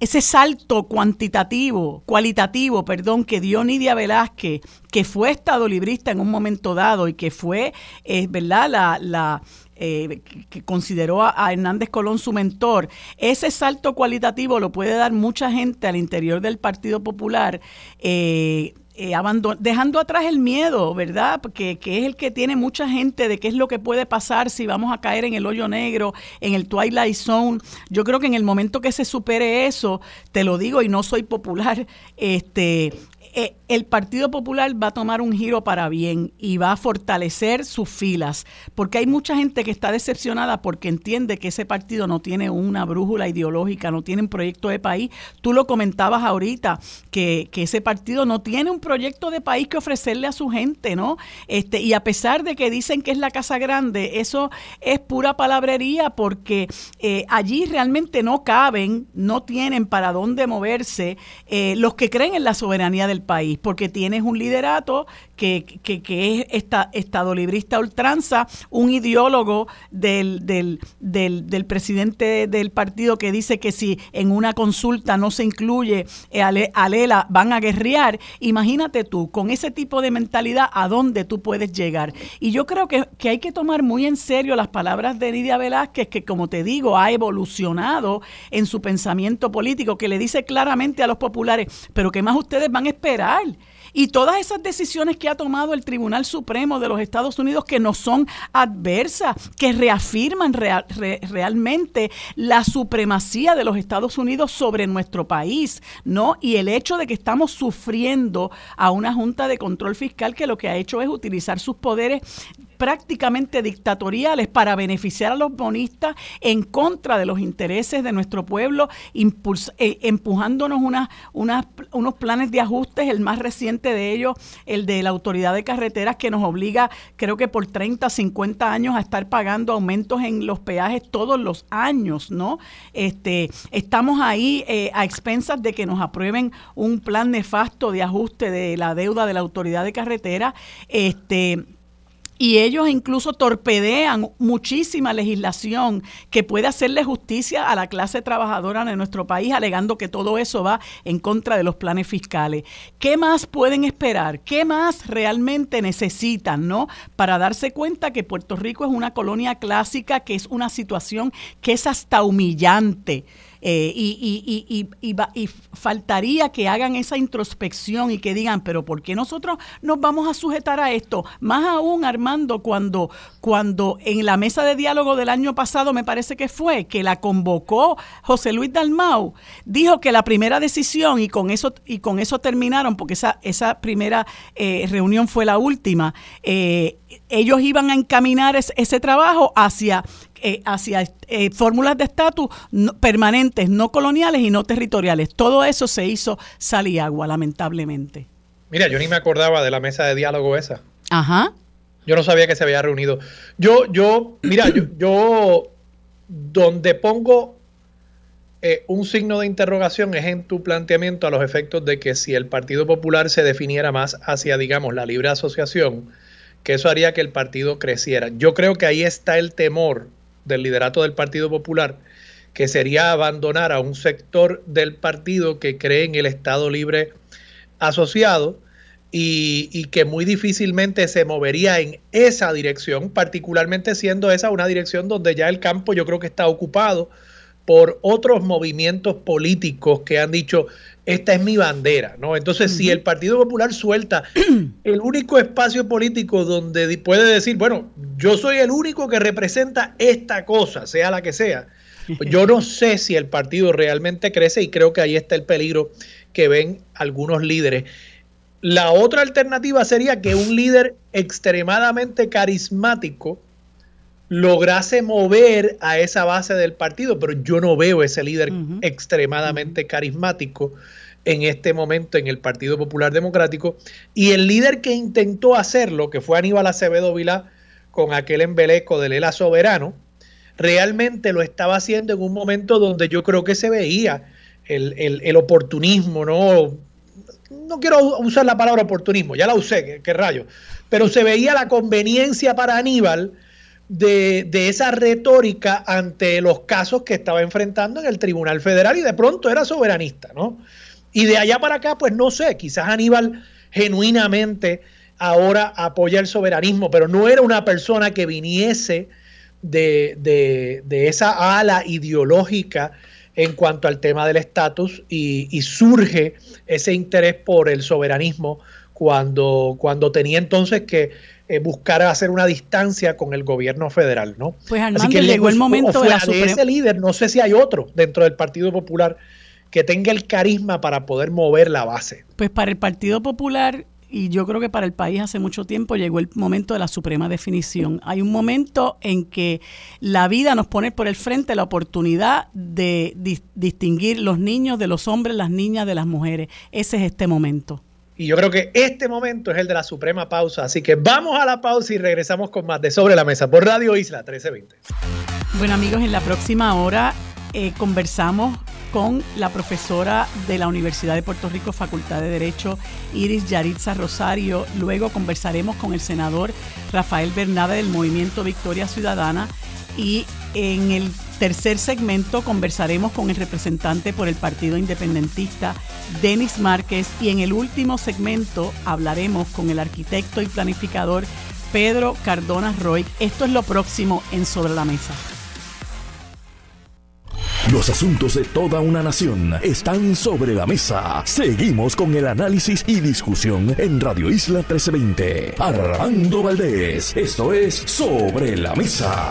ese salto cuantitativo, cualitativo, perdón, que dio Nidia Velázquez, que fue estado librista en un momento dado y que fue, eh, ¿verdad?, la, la eh, que consideró a, Hernández Colón su mentor, ese salto cualitativo lo puede dar mucha gente al interior del Partido Popular. Eh, eh, dejando atrás el miedo, ¿verdad? Que, que, es el que tiene mucha gente de qué es lo que puede pasar si vamos a caer en el hoyo negro, en el Twilight Zone. Yo creo que en el momento que se supere eso, te lo digo y no soy popular, este, eh, el Partido Popular va a tomar un giro para bien y va a fortalecer sus filas, porque hay mucha gente que está decepcionada porque entiende que ese partido no tiene una brújula ideológica, no tiene un proyecto de país. Tú lo comentabas ahorita, que, que ese partido no tiene un proyecto de país que ofrecerle a su gente, ¿no? Este, y a pesar de que dicen que es la Casa Grande, eso es pura palabrería porque eh, allí realmente no caben, no tienen para dónde moverse eh, los que creen en la soberanía del país, porque tienes un liderato que, que, que es esta, estado librista ultranza, un ideólogo del, del, del, del, presidente del partido que dice que si en una consulta no se incluye a Lela van a guerrear. Imagínate tú, con ese tipo de mentalidad, ¿a dónde tú puedes llegar? Y yo creo que, que hay que tomar muy en serio las palabras de Nidia Velázquez, que como te digo, ha evolucionado en su pensamiento político, que le dice claramente a los populares, pero ¿qué más ustedes van a esperar? Y todas esas decisiones que ha tomado el Tribunal Supremo de los Estados Unidos que no son adversas, que reafirman realmente la supremacía de los Estados Unidos sobre nuestro país, ¿no? Y el hecho de que estamos sufriendo a una Junta de Control Fiscal que lo que ha hecho es utilizar sus poderes prácticamente dictatoriales para beneficiar a los bonistas en contra de los intereses de nuestro pueblo, eh, empujándonos unos planes de ajustes, el más reciente de ellos, el de la Autoridad de Carreteras, que nos obliga, creo que por 30, 50 años, a estar pagando aumentos en los peajes todos los años, ¿no? Este, estamos ahí eh, a expensas de que nos aprueben un plan nefasto de ajuste de la deuda de la Autoridad de Carreteras. Este, y ellos incluso torpedean muchísima legislación que puede hacerle justicia a la clase trabajadora de nuestro país, alegando que todo eso va en contra de los planes fiscales. ¿Qué más pueden esperar? ¿Qué más realmente necesitan, no? Para darse cuenta que Puerto Rico es una colonia clásica, que es una situación que es hasta humillante. Eh, y, y, y, y, faltaría que hagan esa introspección y que digan, pero ¿por qué nosotros nos vamos a sujetar a esto? Más aún, Armando, cuando, cuando en la mesa de diálogo del año pasado, me parece que fue, que la convocó José Luis Dalmau, dijo que la primera decisión, y con eso, y con eso terminaron, porque esa, esa primera eh, reunión fue la última, eh, ellos iban a encaminar ese trabajo hacia eh, hacia eh, fórmulas de estatus permanentes, no coloniales y no territoriales. Todo eso se hizo sal y agua, lamentablemente.
Mira, yo ni me acordaba de la mesa de diálogo esa.
Ajá.
Yo no sabía que se había reunido. Yo, yo, mira, <coughs> yo, donde pongo eh, un signo de interrogación es en tu planteamiento a los efectos de que si el Partido Popular se definiera más hacia, digamos, la libre asociación, que eso haría que el partido creciera. Yo creo que ahí está el temor del liderato del Partido Popular, que sería abandonar a un sector del partido que cree en el Estado Libre asociado y, que muy difícilmente se movería en esa dirección, particularmente siendo esa una dirección donde ya el campo yo creo que está ocupado por otros movimientos políticos que han dicho, esta es mi bandera, ¿no? Entonces, si el Partido Popular suelta <clears throat> el único espacio político donde puede decir, bueno, yo soy el único que representa esta cosa, sea la que sea, <laughs> yo no sé si el partido realmente crece y creo que ahí está el peligro que ven algunos líderes. La otra alternativa sería que un líder extremadamente carismático lograse mover a esa base del partido, pero yo no veo ese líder extremadamente carismático en este momento en el Partido Popular Democrático. Y el líder que intentó hacerlo, que fue Aníbal Acevedo Vilá, con aquel embeleco del ELA soberano, realmente lo estaba haciendo en un momento donde yo creo que se veía el, oportunismo, ¿no? No quiero usar la palabra oportunismo, ya la usé, qué rayo, pero se veía la conveniencia para Aníbal de, esa retórica ante los casos que estaba enfrentando en el Tribunal Federal y de pronto era soberanista, ¿no? Y de allá para acá, pues no sé, quizás Aníbal genuinamente ahora apoya el soberanismo, pero no era una persona que viniese de, de, esa ala ideológica en cuanto al tema del estatus y, y, surge ese interés por el soberanismo cuando, cuando tenía entonces que eh, buscar hacer una distancia con el gobierno federal, ¿no?
Pues Armando, Así que llegó el momento de la
ese líder, no sé si hay otro dentro del Partido Popular que tenga el carisma para poder mover la base.
Pues para el Partido Popular y yo creo que para el país hace mucho tiempo llegó el momento de la suprema definición. Hay un momento en que la vida nos pone por el frente la oportunidad de distinguir los niños de los hombres, las niñas de las mujeres. Ese es este momento.
Y yo creo que este momento es el de la suprema pausa. Así que vamos a la pausa y regresamos con más de Sobre la Mesa por Radio Isla 1320.
Bueno amigos, en la próxima hora eh, conversamos con la profesora de la Universidad de Puerto Rico, Facultad de Derecho, Iris Yaritza Rosario. Luego conversaremos con el senador Rafael Bernada del Movimiento Victoria Ciudadana y en el tercer segmento conversaremos con el representante por el Partido Independentista, Denis Márquez, y en el último segmento hablaremos con el arquitecto y planificador Pedro Cardona Roy. Esto es lo próximo en Sobre la Mesa.
Los asuntos de toda una nación están sobre la mesa. Seguimos con el análisis y discusión en Radio Isla 1320. Armando Valdés, esto es Sobre la Mesa.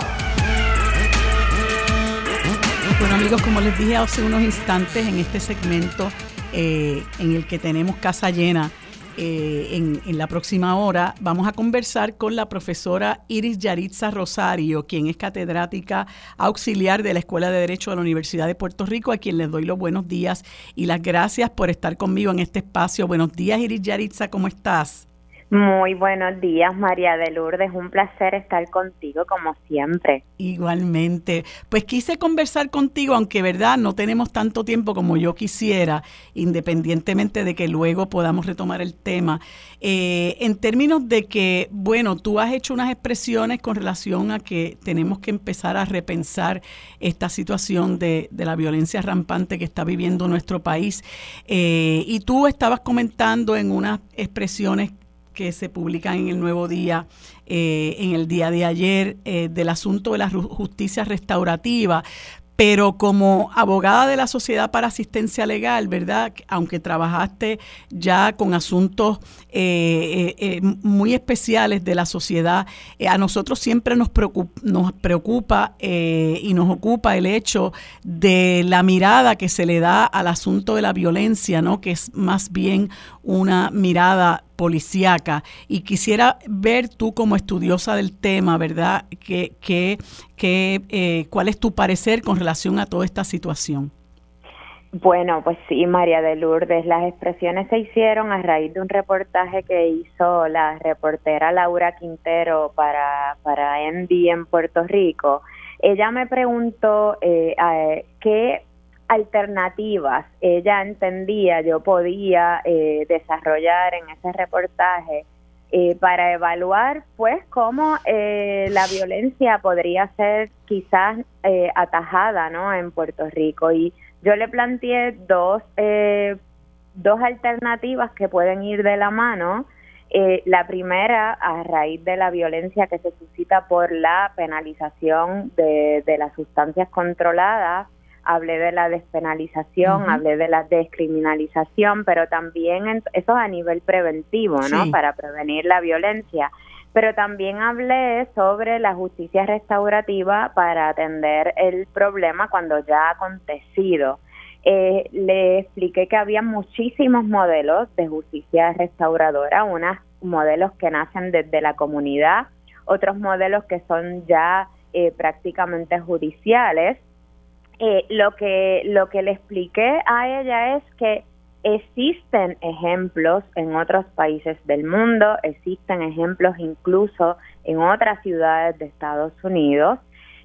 Bueno amigos, como les dije hace unos instantes en este segmento eh, en el que tenemos casa llena, eh, en, la próxima hora vamos a conversar con la profesora Iris Yaritza Rosario, quien es catedrática auxiliar de la Escuela de Derecho de la Universidad de Puerto Rico, a quien les doy los buenos días y las gracias por estar conmigo en este espacio. Buenos días, Iris Yaritza, ¿cómo estás?
Muy buenos días, María de Lourdes. Un placer estar contigo como siempre.
Igualmente. Pues quise conversar contigo, aunque verdad no tenemos tanto tiempo como yo quisiera, independientemente de que luego podamos retomar el tema. Eh, en términos de que, bueno, tú has hecho unas expresiones con relación a que tenemos que empezar a repensar esta situación de, la violencia rampante que está viviendo nuestro país. Eh, y tú estabas comentando en unas expresiones que se publican en el Nuevo Día, eh, en el día de ayer, eh, del asunto de la justicia restaurativa, pero como abogada de la Sociedad para Asistencia Legal, ¿verdad? Aunque trabajaste ya con asuntos eh, muy especiales de la sociedad, a nosotros siempre nos preocupa y nos ocupa el hecho de la mirada que se le da al asunto de la violencia, ¿no? Que es más bien una mirada policíaca y quisiera ver tú como estudiosa del tema, ¿verdad? Que, que, eh, ¿Cuál es tu parecer con relación a toda esta situación?
Bueno, pues sí, María de Lourdes, las expresiones se hicieron a raíz de un reportaje que hizo la reportera Laura Quintero para, para Endy en Puerto Rico. Ella me preguntó eh, qué alternativas. Ella entendía yo podía eh, desarrollar en ese reportaje eh, para evaluar pues cómo eh, la violencia podría ser quizás atajada no en Puerto Rico. Y yo le planteé dos dos alternativas que pueden ir de la mano. La primera a raíz de la violencia que se suscita por la penalización de, de las sustancias controladas hablé de la despenalización, hablé de la descriminalización, pero también eso a nivel preventivo, ¿no? Para prevenir la violencia. Pero también hablé sobre la justicia restaurativa para atender el problema cuando ya ha acontecido. Eh, le expliqué que había muchísimos modelos de justicia restauradora, unos modelos que nacen desde la comunidad, otros modelos que son ya eh, prácticamente judiciales eh, lo que lo que le expliqué a ella es que existen ejemplos en otros países del mundo, existen ejemplos incluso en otras ciudades de Estados Unidos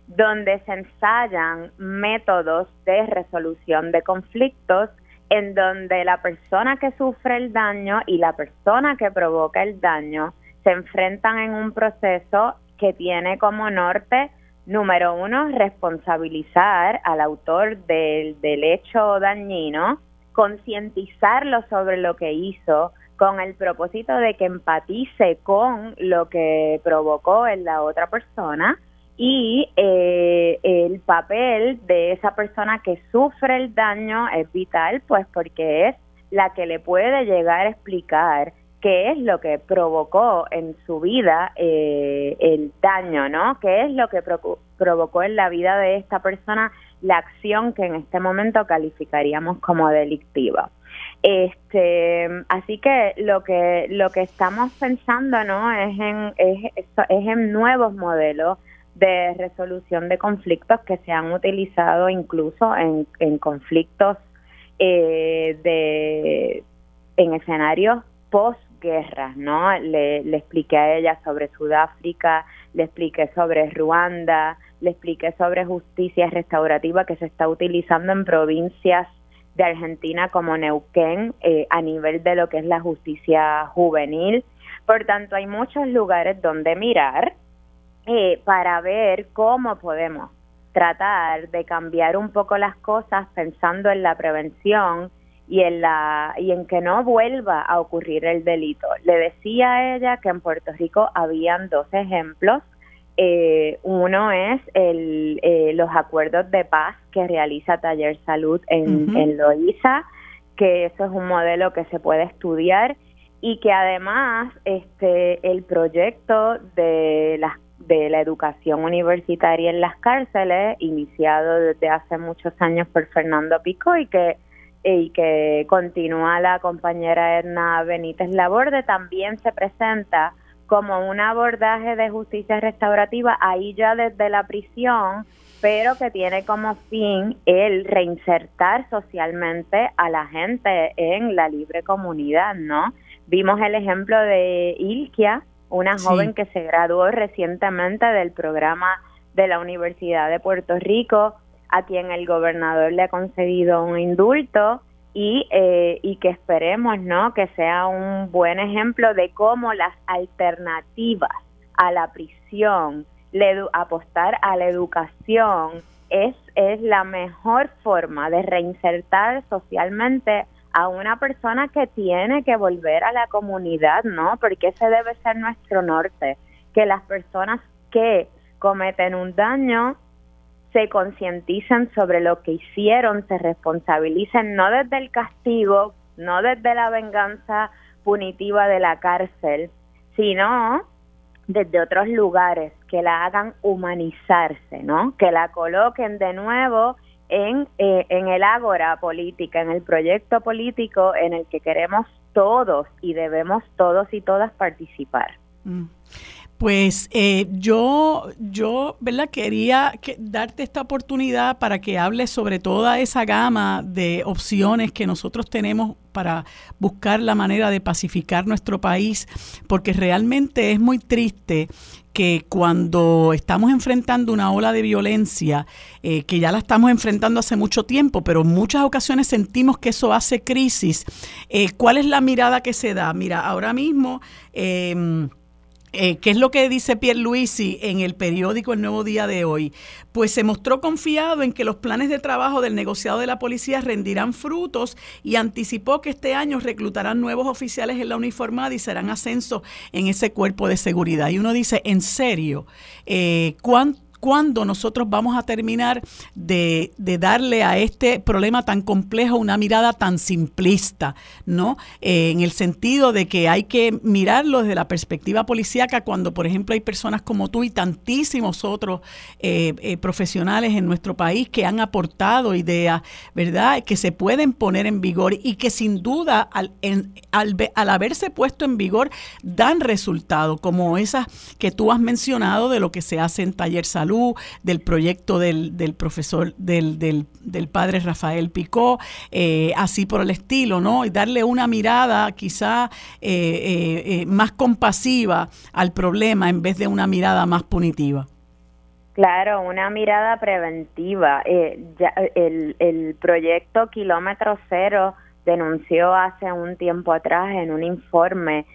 donde se ensayan métodos de resolución de conflictos en donde la persona que sufre el daño y la persona que provoca el daño se enfrentan en un proceso que tiene como norte Número uno, responsabilizar al autor del, del hecho dañino, concientizarlo sobre lo que hizo con el propósito de que empatice con lo que provocó en la otra persona y eh, el papel de esa persona que sufre el daño es vital, pues porque es la que le puede llegar a explicar qué es lo que provocó en su vida eh, el daño, ¿no? ¿Qué es lo que provocó en la vida de esta persona la acción que en este momento calificaríamos como delictiva? Este, así que lo que lo que estamos pensando, ¿no? Es en es, es en nuevos modelos de resolución de conflictos que se han utilizado incluso en, en conflictos eh, de en escenarios post guerras, ¿no? Le, expliqué a ella sobre Sudáfrica, le expliqué sobre Ruanda, le expliqué sobre justicia restaurativa que se está utilizando en provincias de Argentina como Neuquén eh, a nivel de lo que es la justicia juvenil. Por tanto, hay muchos lugares donde mirar eh, para ver cómo podemos tratar de cambiar un poco las cosas pensando en la prevención y en la y en que no vuelva a ocurrir el delito. Le decía a ella que en Puerto Rico habían dos ejemplos Eh, uno es el, eh, los acuerdos de paz que realiza Taller Salud en, en Loíza, que eso es un modelo que se puede estudiar y que además este el proyecto de las de la educación universitaria en las cárceles, iniciado desde hace muchos años por Fernando Pico y que y que continúa la compañera Edna Benítez Laborde, también se presenta como un abordaje de justicia restaurativa ahí ya desde la prisión, pero que tiene como fin el reinsertar socialmente a la gente en la libre comunidad, ¿no? Vimos el ejemplo de Ilkia, una joven que se graduó recientemente del programa de la Universidad de Puerto Rico, a quien el gobernador le ha concedido un indulto y, eh, y que esperemos no que sea un buen ejemplo de cómo las alternativas a la prisión, le, apostar a la educación es, es la mejor forma de reinsertar socialmente a una persona que tiene que volver a la comunidad, ¿no? Porque ese debe ser nuestro norte, que las personas que cometen un daño se concienticen sobre lo que hicieron, se responsabilicen no desde el castigo, no desde la venganza punitiva de la cárcel, sino desde otros lugares que la hagan humanizarse, ¿no? Que la coloquen de nuevo en, eh, en el ágora política, en el proyecto político en el que queremos todos y debemos todos y todas participar. Mm.
Pues eh, yo, yo, ¿verdad? Quería que, darte esta oportunidad para que hables sobre toda esa gama de opciones que nosotros tenemos para buscar la manera de pacificar nuestro país, porque realmente es muy triste que cuando estamos enfrentando una ola de violencia, eh, que ya la estamos enfrentando hace mucho tiempo, pero en muchas ocasiones sentimos que eso hace crisis, eh, ¿cuál es la mirada que se da? Mira, ahora mismo... Eh, ¿Qué es lo que dice Pierre Luisi en el periódico El Nuevo Día de hoy? Pues se mostró confiado en que los planes de trabajo del negociado de la policía rendirán frutos y anticipó que este año reclutarán nuevos oficiales en la uniformada y serán ascensos en ese cuerpo de seguridad. Y uno dice, ¿en serio? Eh, ¿Cuánto? Cuándo nosotros vamos a terminar de, darle a este problema tan complejo una mirada tan simplista, ¿no? Eh, en el sentido de que hay que mirarlo desde la perspectiva policíaca cuando, por ejemplo, hay personas como tú y tantísimos otros eh, eh, profesionales en nuestro país que han aportado ideas, ¿verdad? Que se pueden poner en vigor y que sin duda al, haberse puesto en vigor dan resultados, como esas que tú has mencionado de lo que se hace en Taller Salud del proyecto del, del profesor, del, del, padre Rafael Picó, eh, así por el estilo, ¿no? Y darle una mirada quizá eh, eh, más compasiva al problema en vez de una mirada más punitiva.
Claro, una mirada preventiva. el, el proyecto Kilómetro Cero denunció hace un tiempo atrás en un informe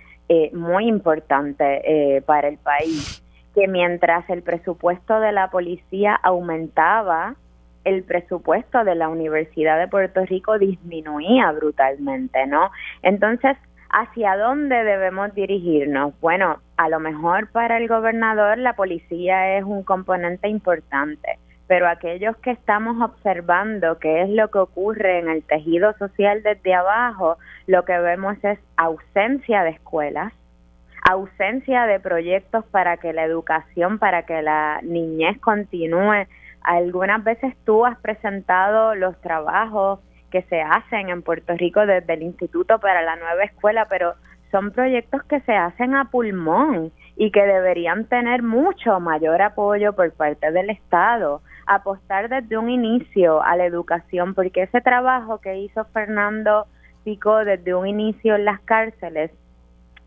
muy importante para el país que mientras el presupuesto de la policía aumentaba, el presupuesto de la Universidad de Puerto Rico disminuía brutalmente, ¿no? Entonces, ¿hacia dónde debemos dirigirnos? Bueno, a lo mejor para el gobernador la policía es un componente importante, pero aquellos que estamos observando qué es lo que ocurre en el tejido social desde abajo, lo que vemos es ausencia de escuelas, ausencia de proyectos para que la educación, para que la niñez continúe. Algunas veces tú has presentado los trabajos que se hacen en Puerto Rico desde el Instituto para la Nueva Escuela, pero son proyectos que se hacen a pulmón y que deberían tener mucho mayor apoyo por parte del Estado, apostar desde un inicio a la educación, porque ese trabajo que hizo Fernando Pico desde un inicio en las cárceles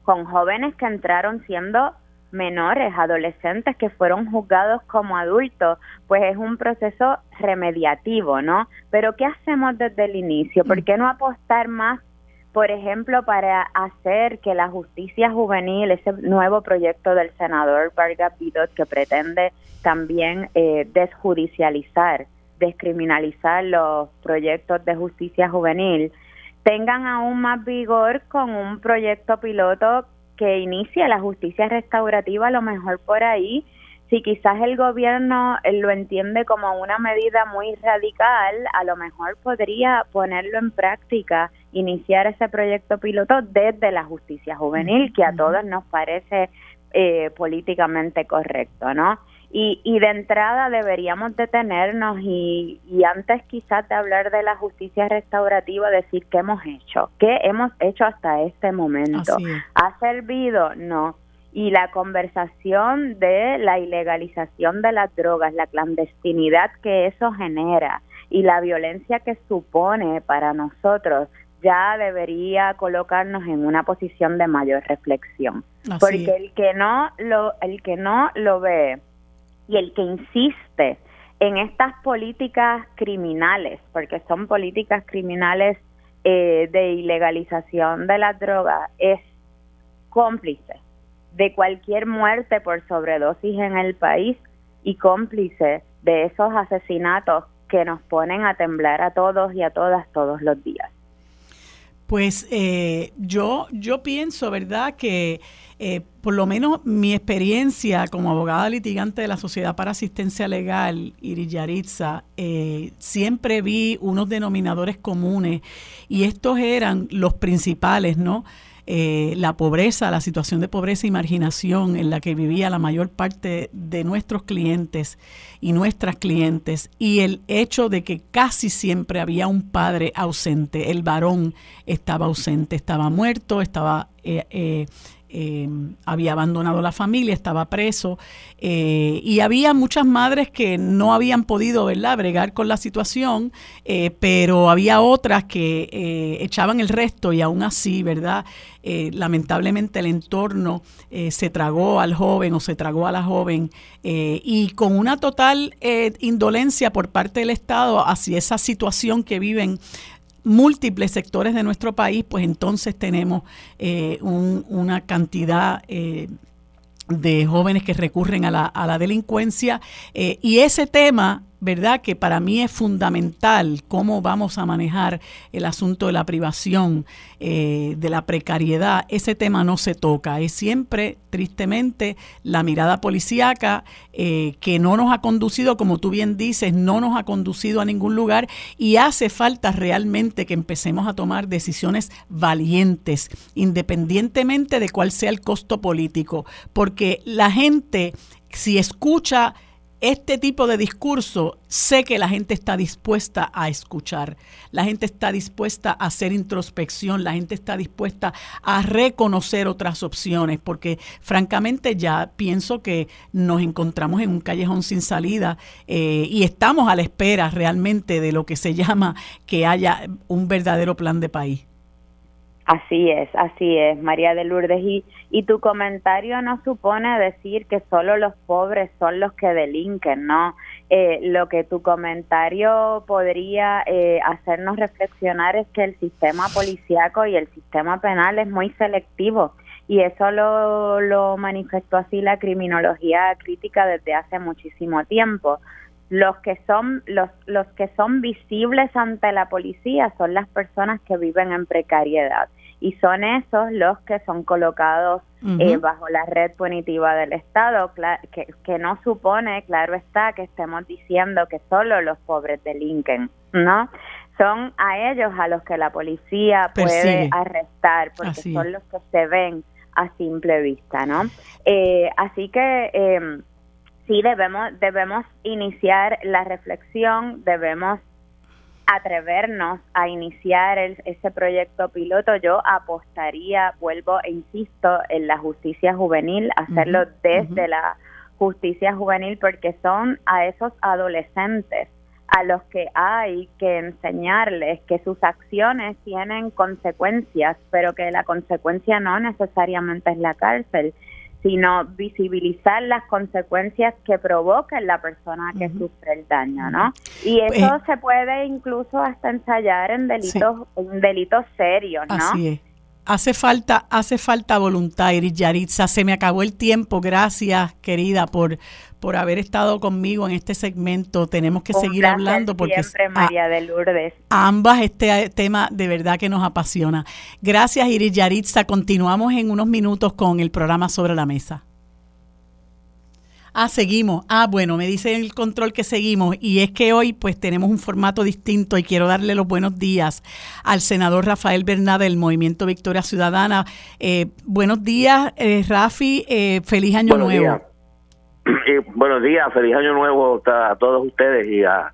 con jóvenes que entraron siendo menores, adolescentes que fueron juzgados como adultos, pues es un proceso remediativo, ¿no? Pero ¿qué hacemos desde el inicio? ¿Por qué no apostar más, por ejemplo, para hacer que la justicia juvenil, ese nuevo proyecto del senador Vargas Vidot que pretende también eh, desjudicializar, descriminalizar los proyectos de justicia juvenil, tengan aún más vigor con un proyecto piloto que inicie la justicia restaurativa, a lo mejor por ahí, si quizás el gobierno lo entiende como una medida muy radical, a lo mejor podría ponerlo en práctica, iniciar ese proyecto piloto desde la justicia juvenil, que a todos nos parece eh, políticamente correcto, ¿no? Y, y de entrada deberíamos detenernos y, y antes quizás de hablar de la justicia restaurativa, decir qué hemos hecho, qué hemos hecho hasta este momento. ¿Ha servido? No y la conversación de la ilegalización de las drogas, la clandestinidad que eso genera y la violencia que supone para nosotros ya debería colocarnos en una posición de mayor reflexión, porque el que no lo el que no lo ve y el que insiste en estas políticas criminales, porque son políticas criminales eh, de ilegalización de las drogas, es cómplice de cualquier muerte por sobredosis en el país y cómplice de esos asesinatos que nos ponen a temblar a todos y a todas todos los días.
Pues eh, yo, yo pienso, ¿verdad?, que eh, por lo menos mi experiencia como abogada litigante de la Sociedad para Asistencia Legal, Iriyaritza, eh, siempre vi unos denominadores comunes y estos eran los principales, ¿no? Eh, la pobreza, la situación de pobreza y marginación en la que vivía la mayor parte de nuestros clientes y nuestras clientes y el hecho de que casi siempre había un padre ausente, el varón estaba ausente, estaba muerto, estaba eh, eh, había abandonado la familia, estaba preso, eh, y había muchas madres que no habían podido, ¿verdad?, bregar con la situación, eh, pero había otras que echaban el resto y aún así, ¿verdad?, lamentablemente el entorno se tragó al joven o se tragó a la joven y con una total indolencia por parte del Estado hacia esa situación que viven múltiples sectores de nuestro país, pues entonces tenemos eh, una cantidad eh, de jóvenes que recurren a la, a la delincuencia. Eh, y ese tema ¿verdad? Que para mí es fundamental cómo vamos a manejar el asunto de la privación, eh, de la precariedad. Ese tema no se toca. Es siempre, tristemente, la mirada policíaca eh, que no nos ha conducido, como tú bien dices, no nos ha conducido a ningún lugar y hace falta realmente que empecemos a tomar decisiones valientes, independientemente de cuál sea el costo político, porque la gente, si escucha este tipo de discurso sé que la gente está dispuesta a escuchar, la gente está dispuesta a hacer introspección, la gente está dispuesta a reconocer otras opciones, porque francamente ya pienso que nos encontramos en un callejón sin salida eh, y estamos a la espera realmente de lo que se llama que haya un verdadero plan de país.
Así es, así es, María de Lourdes. Y, y tu comentario no supone decir que solo los pobres son los que delinquen, ¿no? Eh, lo que tu comentario podría eh, hacernos reflexionar es que el sistema policíaco y el sistema penal es muy selectivo y eso lo, lo manifestó así la criminología crítica desde hace muchísimo tiempo los que son los los que son visibles ante la policía son las personas que viven en precariedad. Y son esos los que son colocados eh, bajo la red punitiva del Estado que, que no supone claro está que estemos diciendo que solo los pobres delinquen no son a ellos a los que la policía puede arrestar porque son los que se ven a simple vista no eh, así que eh, sí debemos, debemos iniciar la reflexión, debemos atrevernos a iniciar ese proyecto piloto, yo apostaría, vuelvo e insisto, en la justicia juvenil, hacerlo desde la justicia juvenil, porque son a esos adolescentes a los que hay que enseñarles que sus acciones tienen consecuencias, pero que la consecuencia no necesariamente es la cárcel, sino visibilizar las consecuencias que provoca en la persona que sufre el daño, ¿no? Y pues, eso se puede incluso hasta ensayar en delitos, en delitos serios, ¿no?
Así es. Hace falta, hace falta voluntad, Iris Yaritza. Se me acabó el tiempo. Gracias, querida, por, por haber estado conmigo en este segmento. Tenemos que seguir hablando porque
siempre, María de Lourdes.
ambas este tema de verdad que nos apasiona. Gracias, Iris Yaritza. Continuamos en unos minutos con el programa sobre la mesa. Ah, seguimos. Ah, bueno, me dice el control que seguimos y es que hoy pues tenemos un formato distinto y quiero darle los buenos días al senador Rafael Bernada del Movimiento Victoria Ciudadana. Eh, buenos días, eh, Rafi, eh, feliz año nuevo. <clears throat>
buenos días, feliz año nuevo a todos ustedes y a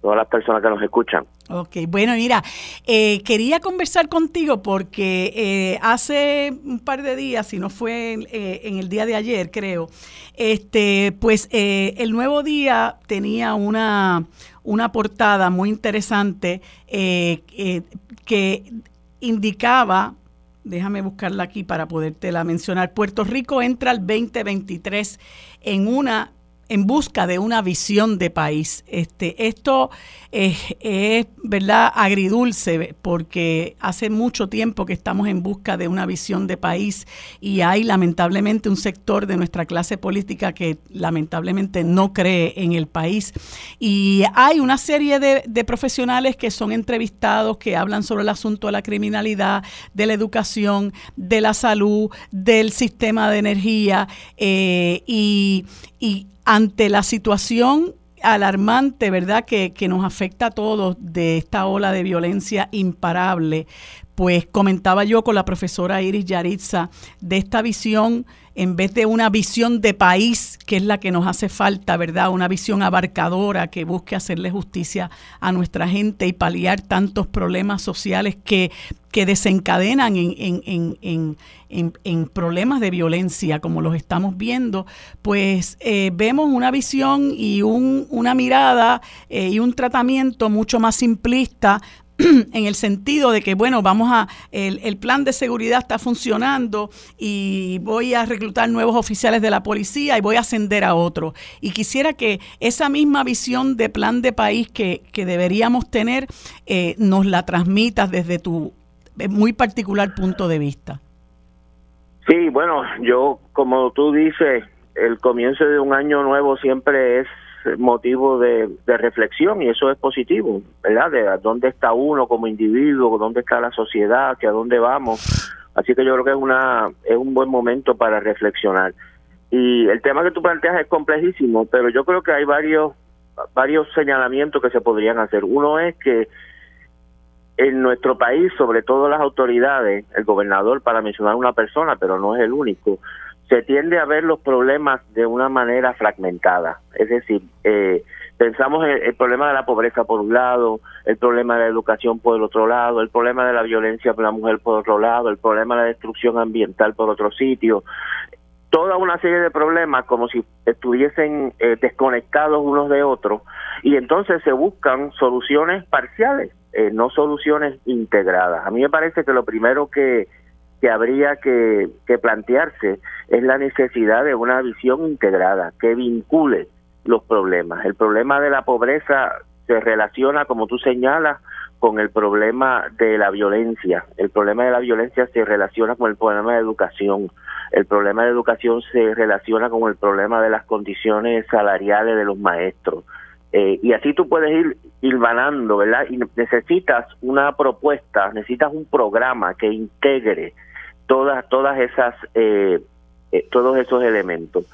todas las personas que nos escuchan.
Ok, bueno, mira, eh, quería conversar contigo porque eh, hace un par de días, si no fue eh, en el día de ayer, creo, este, pues el nuevo día tenía una, una portada muy interesante que indicaba déjame buscarla aquí para podértela mencionar. Puerto Rico entra al 2023 en una en busca de una visión de país. Este, esto es, es, verdad agridulce porque hace mucho tiempo que estamos en busca de una visión de país y hay lamentablemente un sector de nuestra clase política que lamentablemente no cree en el país. Y hay una serie de, profesionales que son entrevistados, que hablan sobre el asunto de la criminalidad, de la educación, de la salud, del sistema de energía eh, y, y ante la situación alarmante, ¿verdad?, que, que, nos afecta a todos de esta ola de violencia imparable, pues comentaba yo con la profesora Iris Yaritza de esta visión en vez de una visión de país, que es la que nos hace falta, ¿verdad? Una visión abarcadora que busque hacerle justicia a nuestra gente y paliar tantos problemas sociales que, que desencadenan en, en, en, en, problemas de violencia, como los estamos viendo, pues eh, vemos una visión y un, una mirada eh, y un tratamiento mucho más simplista <clears throat> en el sentido de que, bueno, vamos a, el, el, plan de seguridad está funcionando y voy a reclutar nuevos oficiales de la policía y voy a ascender a otros. Y quisiera que esa misma visión de plan de país que, que deberíamos tener eh, nos la transmitas desde tu eh, muy particular punto de vista.
Sí, bueno, yo, como tú dices, el comienzo de un año nuevo siempre es motivo de, reflexión y eso es positivo, ¿verdad? De dónde está uno como individuo, dónde está la sociedad, hacia dónde vamos. Así que yo creo que es una es un buen momento para reflexionar. Y el tema que tú planteas es complejísimo, pero yo creo que hay varios varios señalamientos que se podrían hacer. Uno es que en nuestro país, sobre todo las autoridades, el gobernador, para mencionar una persona, pero no es el único, se tiende a ver los problemas de una manera fragmentada. Es decir, eh, pensamos en el problema de la pobreza por un lado, el problema de la educación por el otro lado, el problema de la violencia por la mujer por otro lado, el problema de la destrucción ambiental por otro sitio. Toda una serie de problemas como si estuviesen eh, desconectados unos de otros y entonces se buscan soluciones parciales, eh, no soluciones integradas. A mí me parece que lo primero que que habría que, plantearse es la necesidad de una visión integrada que vincule los problemas. El problema de la pobreza se relaciona, como tú señalas, con el problema de la violencia. El problema de la violencia se relaciona con el problema de educación. El problema de educación se relaciona con el problema de las condiciones salariales de los maestros. Eh, y así tú puedes ir hilvanando, ¿verdad? Y necesitas una propuesta, necesitas un programa que integre todas todas esas eh, eh, todos esos elementos.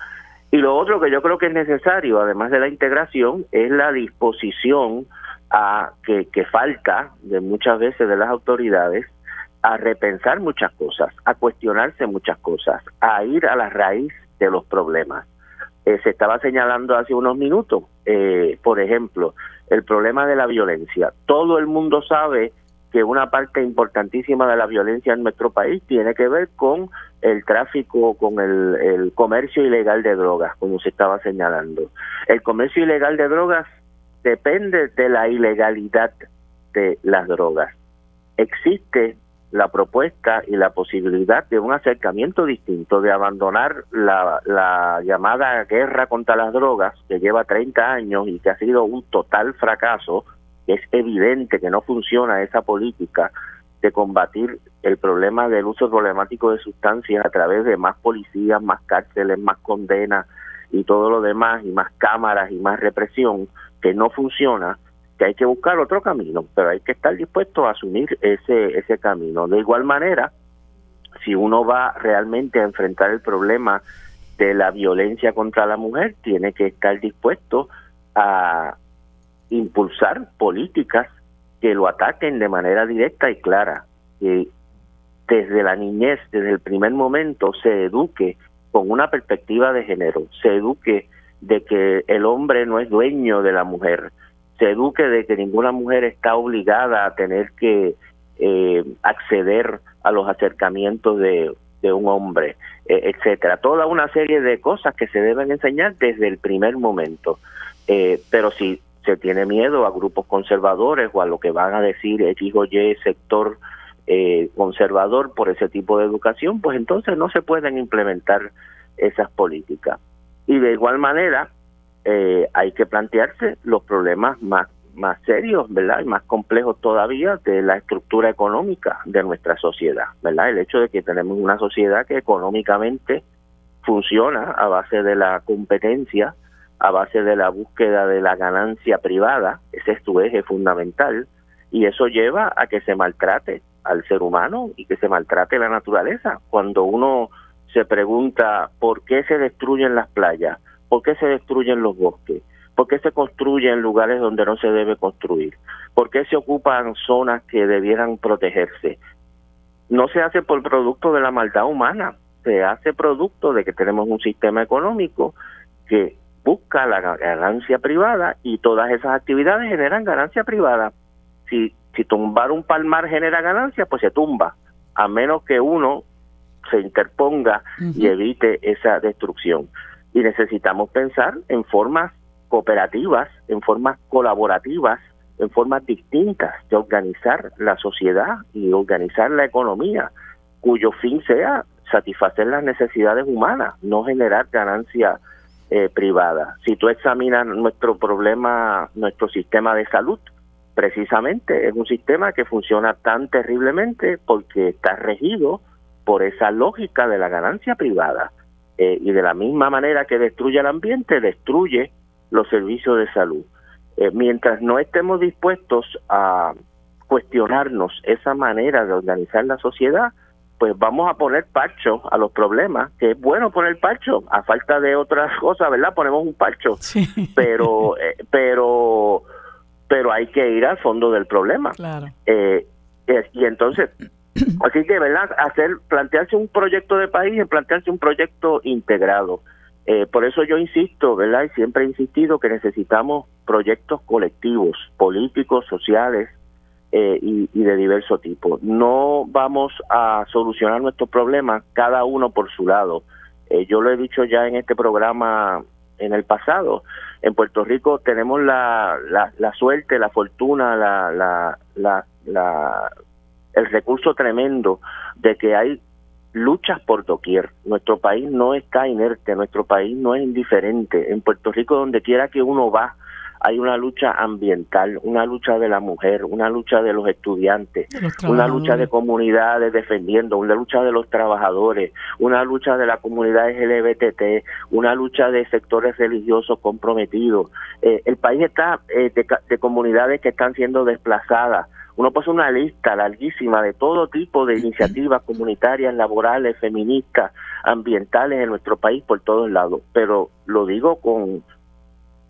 Y lo otro que yo creo que es necesario además de la integración es la disposición a que, que falta de muchas veces de las autoridades a repensar muchas cosas a cuestionarse muchas cosas a ir a la raíz de los problemas. Eh, se estaba señalando hace unos minutos por ejemplo el problema de la violencia. Todo el mundo sabe que una parte importantísima de la violencia en nuestro país tiene que ver con el tráfico, con el, comercio ilegal de drogas, como se estaba señalando. El comercio ilegal de drogas depende de la ilegalidad de las drogas. Existe la propuesta y la posibilidad de un acercamiento distinto, de abandonar la, la llamada guerra contra las drogas, que lleva 30 años y que ha sido un total fracaso, es evidente que no funciona esa política de combatir el problema del uso problemático de sustancias a través de más policías, más cárceles, más condenas y todo lo demás, y más cámaras y más represión, que no funciona, que hay que buscar otro camino, pero hay que estar dispuesto a asumir ese, ese camino. De igual manera, si uno va realmente a enfrentar el problema de la violencia contra la mujer tiene que estar dispuesto a impulsar políticas que lo ataquen de manera directa y clara, que desde la niñez, desde el primer momento, se eduque con una perspectiva de género, se eduque de que el hombre no es dueño de la mujer, se eduque de que ninguna mujer está obligada a tener que eh, acceder a los acercamientos de, un hombre, eh, etcétera. Toda una serie de cosas que se deben enseñar desde el primer momento. Eh, pero si se tiene miedo a grupos conservadores o a lo que van a decir X o Y sector conservador por ese tipo de educación, pues entonces no se pueden implementar esas políticas. Y de igual manera, eh, hay que plantearse los problemas más más serios, ¿verdad? Y más complejos todavía de la estructura económica de nuestra sociedad, ¿verdad? El hecho de que tenemos una sociedad que económicamente funciona a base de la competencia, a base de la búsqueda de la ganancia privada, ese es su eje fundamental, y eso lleva a que se maltrate al ser humano y que se maltrate la naturaleza. Cuando uno se pregunta por qué se destruyen las playas, por qué se destruyen los bosques, por qué se construyen lugares donde no se debe construir, por qué se ocupan zonas que debieran protegerse. No se hace por producto de la maldad humana, se hace producto de que tenemos un sistema económico que busca la ganancia privada y todas esas actividades generan ganancia privada. Si, si tumbar un palmar genera ganancia, pues se tumba, a menos que uno se interponga y evite esa destrucción. Y necesitamos pensar en formas cooperativas, en formas colaborativas, en formas distintas de organizar la sociedad y organizar la economía, cuyo fin sea satisfacer las necesidades humanas, no generar ganancia eh, privada. Si tú examinas nuestro problema, nuestro sistema de salud, precisamente es un sistema que funciona tan terriblemente porque está regido por esa lógica de la ganancia privada. Eh, y de la misma manera que destruye el ambiente, destruye los servicios de salud. Eh, mientras no estemos dispuestos a cuestionarnos esa manera de organizar la sociedad, pues vamos a poner parcho a los problemas, que es bueno poner parcho, a falta de otras <laughs> cosas, ¿verdad? Ponemos un parcho, pero, eh, pero, pero hay que ir al fondo del problema.
Claro.
y entonces <clears throat> Así que, ¿verdad? Hacer, plantearse un proyecto de país y plantearse un proyecto integrado. Eh, por eso yo insisto, ¿verdad? Y siempre he insistido que necesitamos proyectos colectivos, políticos, sociales eh, y, de diverso tipo. No vamos a solucionar nuestros problemas cada uno por su lado. Eh, yo lo he dicho ya en este programa en el pasado. En Puerto Rico tenemos la, la, la suerte, la fortuna, la, la, la, el recurso tremendo de que hay luchas por doquier. Nuestro país no está inerte, nuestro país no es indiferente. En Puerto Rico, donde quiera que uno va, hay una lucha ambiental, una lucha de la mujer, una lucha de los estudiantes, una lucha de comunidades defendiendo, una lucha de los trabajadores, una lucha de la comunidad LGBT, una lucha de sectores religiosos comprometidos. Eh, el país está eh, de comunidades que están siendo desplazadas, uno puede una lista larguísima de todo tipo de iniciativas comunitarias, laborales, feministas, ambientales en nuestro país por todos lados. Pero lo digo con,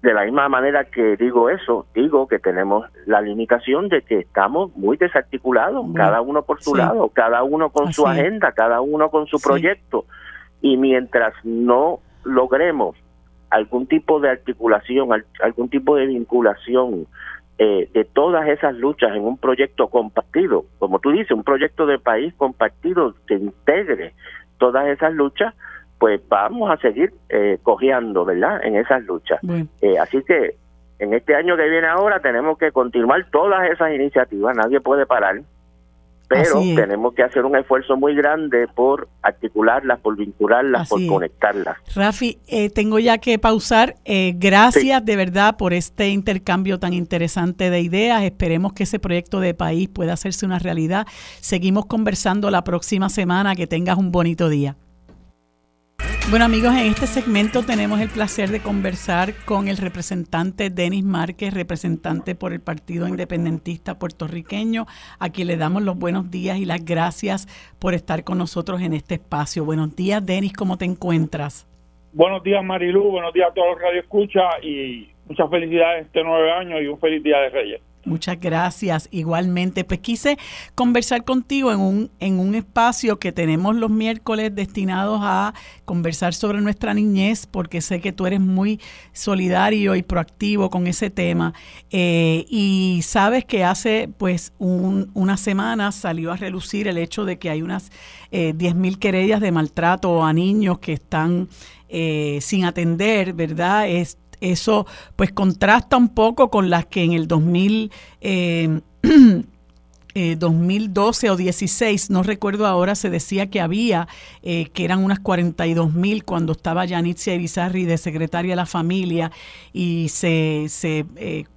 de la misma manera que digo eso, digo que tenemos la limitación de que estamos muy desarticulados, cada uno por su lado, cada uno con su agenda, cada uno con su proyecto. Y mientras no logremos algún tipo de articulación, algún tipo de vinculación eh, de todas esas luchas en un proyecto compartido, como tú dices, un proyecto de país compartido que integre todas esas luchas, pues vamos a seguir eh, cojeando, ¿verdad? En esas luchas. Eh, así que en este año que viene ahora tenemos que continuar todas esas iniciativas, nadie puede parar pero tenemos que hacer un esfuerzo muy grande por articularlas, por vincularlas, por conectarlas.
Rafi, eh, tengo ya que pausar. Eh, gracias de verdad por este intercambio tan interesante de ideas. Esperemos que ese proyecto de país pueda hacerse una realidad. Seguimos conversando la próxima semana. Que tengas un bonito día. Bueno amigos, en este segmento tenemos el placer de conversar con el representante Denis Márquez, representante por el Partido Independentista puertorriqueño, a quien le damos los buenos días y las gracias por estar con nosotros en este espacio. Buenos días Denis, ¿cómo te encuentras?
buenos días Marilu, buenos días a todos los Radio Escucha y muchas felicidades este nueve año y un feliz día de Reyes.
Muchas gracias. Igualmente, pues quise conversar contigo en un, en un espacio que tenemos los miércoles destinados a conversar sobre nuestra niñez, porque sé que tú eres muy solidario y proactivo con ese tema. Eh, y sabes que hace pues un, unas semanas salió a relucir el hecho de que hay unas eh, 10.000 querellas de maltrato a niños que están eh, sin atender, ¿verdad? Es, eso pues contrasta un poco con las que en el 2000, 2012 eh, <clears throat> eh, o 16, no recuerdo ahora, se decía que había, eh, que eran unas 42 mil cuando estaba Yanitzia Irizarri de secretaria de la familia y se, se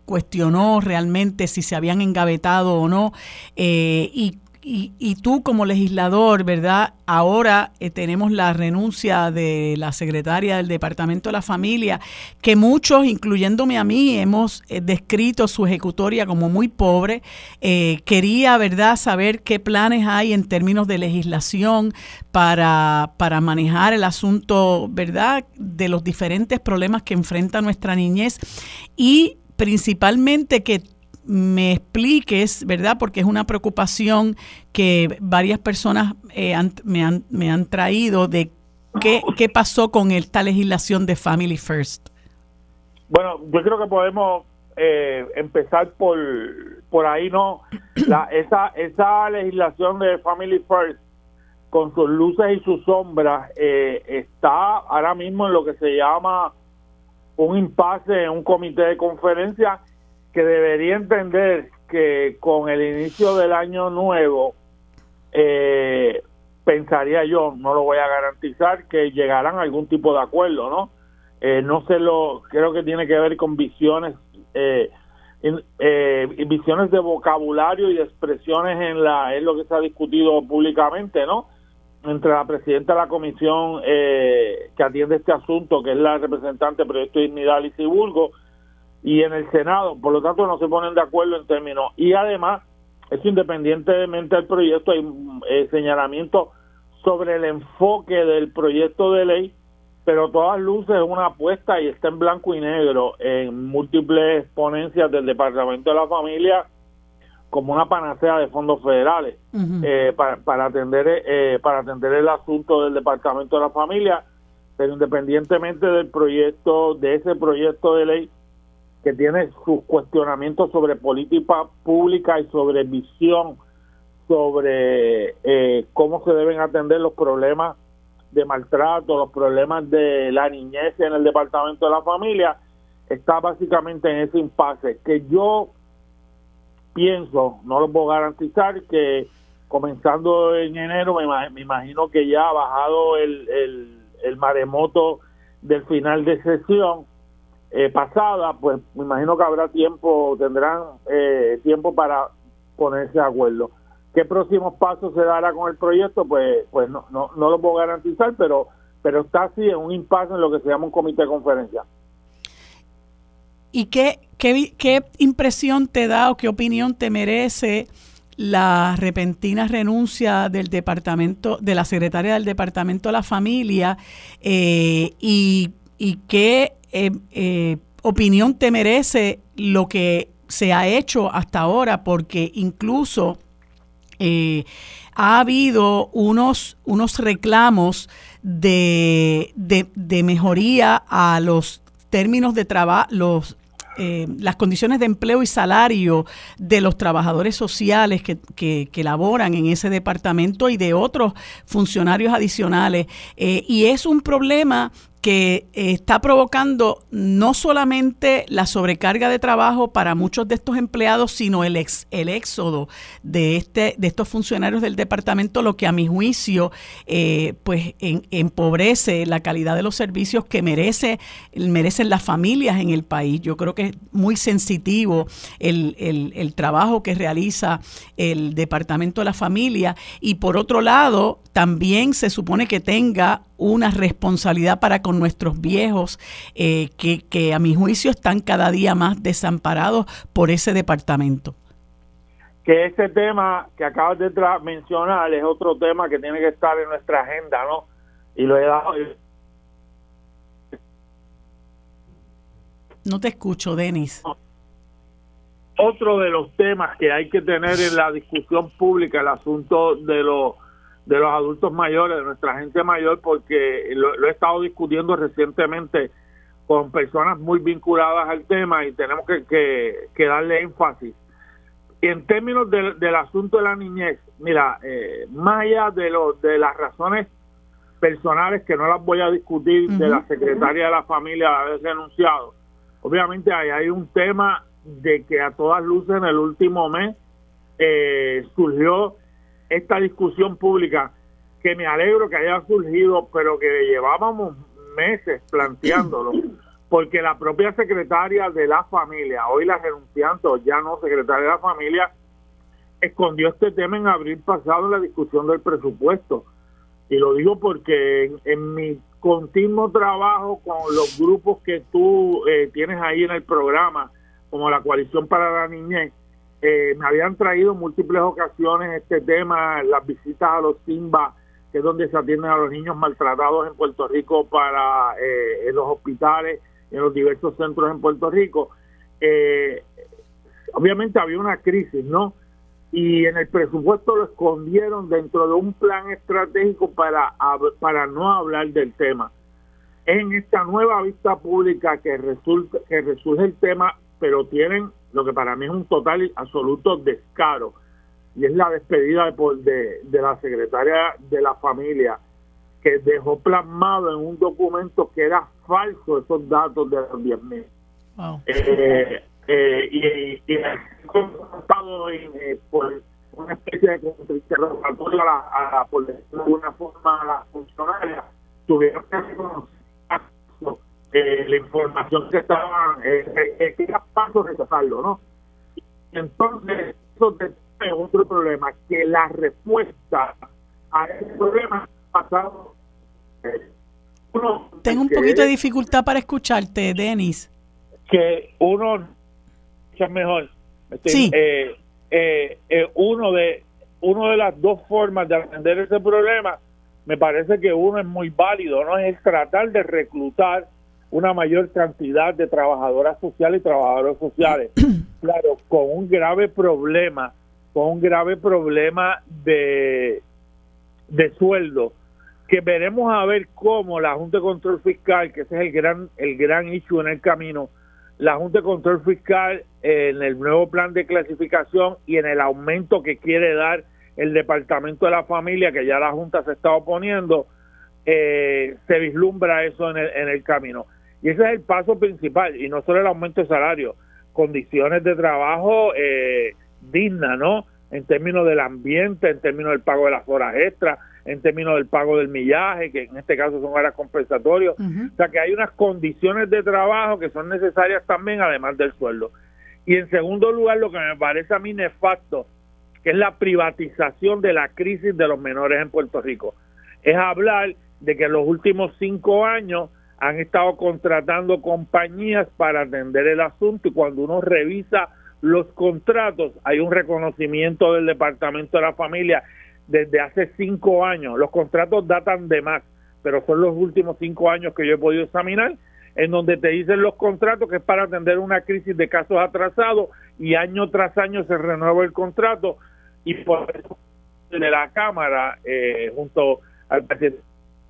cuestionó realmente si se habían engavetado o no. y y, tú como legislador, ¿verdad? Ahora eh, tenemos la renuncia de la secretaria del Departamento de la Familia, que muchos, incluyéndome a mí, hemos eh, descrito su ejecutoria como muy pobre. Eh, quería, ¿verdad?, saber qué planes hay en términos de legislación para, para manejar el asunto, ¿verdad?, de los diferentes problemas que enfrenta nuestra niñez y principalmente que me expliques, ¿verdad? Porque es una preocupación que varias personas eh, me, han, me han traído de qué, qué pasó con esta legislación de Family First.
Bueno, yo creo que podemos eh, empezar por, por ahí, ¿no? La, <clears throat> esa, esa legislación de Family First, con sus luces y sus sombras, eh, está ahora mismo en lo que se llama un impasse en un comité de conferencia que debería entender que con el inicio del año nuevo, eh, pensaría yo, no lo voy a garantizar, que llegarán a algún tipo de acuerdo, ¿no? Eh, no sé lo, creo que tiene que ver con visiones, eh, eh, visiones de vocabulario y expresiones en la, es lo que se ha discutido públicamente, ¿no? Entre la presidenta de la comisión que atiende este asunto, que es la representante del proyecto Dignidad, Lizy Burgo, y en el Senado, por lo tanto no se ponen de acuerdo en términos. Y además, eso independientemente del proyecto, hay eh, señalamiento sobre el enfoque del proyecto de ley, pero todas luces es una apuesta y está en blanco y negro en múltiples ponencias del Departamento de la Familia como una panacea de fondos federales eh, para, para atender eh, para atender el asunto del Departamento de la Familia, pero independientemente del proyecto de ese proyecto de ley que tiene sus cuestionamientos sobre política pública y sobre visión sobre eh, cómo se deben atender los problemas de maltrato, los problemas de la niñez en el departamento de la familia, está básicamente en ese impasse. Que yo pienso, no lo puedo garantizar, que comenzando en enero me, imagino que ya ha bajado el, el, el maremoto del final de sesión, eh, pasada, pues me imagino que habrá tiempo, tendrán eh, tiempo para ponerse de acuerdo. ¿Qué próximos pasos se dará con el proyecto? Pues, pues no, no, no lo puedo garantizar, pero, pero está así en un impasse en lo que se llama un comité de conferencia.
¿Y qué, qué, qué impresión te da o qué opinión te merece la repentina renuncia del departamento, de la secretaria del departamento de la familia eh, y, y qué eh, eh, opinión te merece lo que se ha hecho hasta ahora, porque incluso eh, ha habido unos, unos reclamos de, de, mejoría a los términos de trabajo, las condiciones de empleo y salario de los trabajadores sociales que, que, laboran en ese departamento y de otros funcionarios adicionales. y es un problema que eh, está provocando no solamente la sobrecarga de trabajo para muchos de estos empleados, sino el, ex, el éxodo de, este, de estos funcionarios del departamento, lo que a mi juicio eh, pues empobrece la calidad de los servicios que merece, merecen las familias en el país. Yo creo que es muy sensitivo el, el, el trabajo que realiza el departamento de la familia y por otro lado, también se supone que tenga una responsabilidad para con nuestros viejos, eh, que, que a mi juicio están cada día más desamparados por ese departamento.
Que ese tema que acabas de mencionar es otro tema que tiene que estar en nuestra agenda, ¿no? Y lo he dado
No te escucho, Denis.
Otro de los temas que hay que tener en la discusión pública, el asunto de los de los adultos mayores, de nuestra gente mayor, porque lo, he estado discutiendo recientemente con personas muy vinculadas al tema y tenemos que, que, darle énfasis. En términos del asunto de la niñez, mira, eh, más allá de, lo, de las razones personales que no las voy a discutir de la secretaria de la familia haber renunciado, obviamente ahí hay un tema de que a todas luces en el último mes eh, surgió esta discusión pública que me alegro que haya surgido, pero que llevábamos meses planteándolo, <clears throat> porque la propia secretaria de la familia, hoy la renunciante, o ya no secretaria de la familia, escondió este tema en abril pasado en la discusión del presupuesto. Y lo digo porque en, mi continuo trabajo con los grupos que tú eh, tienes ahí en el programa, como la Coalición para la Niñez, eh, me habían traído múltiples ocasiones este tema, las visitas a los Simba, que es donde se atienden a los niños maltratados en Puerto Rico para eh, en los hospitales, en los diversos centros en Puerto Rico. Eh, obviamente había una crisis, ¿no? Y en el presupuesto lo escondieron dentro de un plan estratégico para, para no hablar del tema. En esta nueva vista pública que, resulta, que resurge el tema, pero tienen lo que para mí es un total y absoluto descaro, y es la despedida de, de, la secretaria de la familia, que dejó plasmado en un documento que era falso esos datos de los 10 mil. Eh, eh, y, y, estado eh, por una especie de interrogatorio a, la, a, por decirlo de alguna forma, a las funcionarias, tuvieron que reconocer eh, la información que estaban, eh, eh, que era paso rechazarlo, ¿no? Entonces, eso es otro problema, que la respuesta a ese problema pasado.
uno, Tengo un poquito de dificultad para escucharte, Denis.
Que uno es mejor. Este, sí. uno de uno de las dos formas de atender ese problema me parece que uno es muy válido, ¿no? Es tratar de reclutar una mayor cantidad de trabajadoras sociales y trabajadores sociales. <clears throat> Claro, con un grave problema, con un grave problema de, de sueldo, que veremos a ver cómo la Junta de Control Fiscal, que ese es el gran, el gran issue en el camino, la Junta de Control Fiscal en el nuevo plan de clasificación y en el aumento que quiere dar el Departamento de la Familia, que ya la Junta se está oponiendo, eh, se vislumbra eso en el, en el camino. Y ese es el paso principal, y no solo el aumento de salario, condiciones de trabajo eh, dignas, ¿no? En términos del ambiente, en términos del pago de las horas extras, en términos del pago del millaje, que en este caso son horas compensatorios. O sea que hay unas condiciones de trabajo que son necesarias también, además del sueldo. Y en segundo lugar, lo que me parece a mí nefasto, que es la privatización de la crisis de los menores en Puerto Rico. Es hablar de que en los últimos cinco años han estado contratando compañías para atender el asunto y cuando uno revisa los contratos hay un reconocimiento del Departamento de la Familia desde hace cinco años. Los contratos datan de más, pero son los últimos cinco años que yo he podido examinar, en donde te dicen los contratos que es para atender una crisis de casos atrasados y año tras año se renueva el contrato y por eso de la Cámara, eh, junto al presidente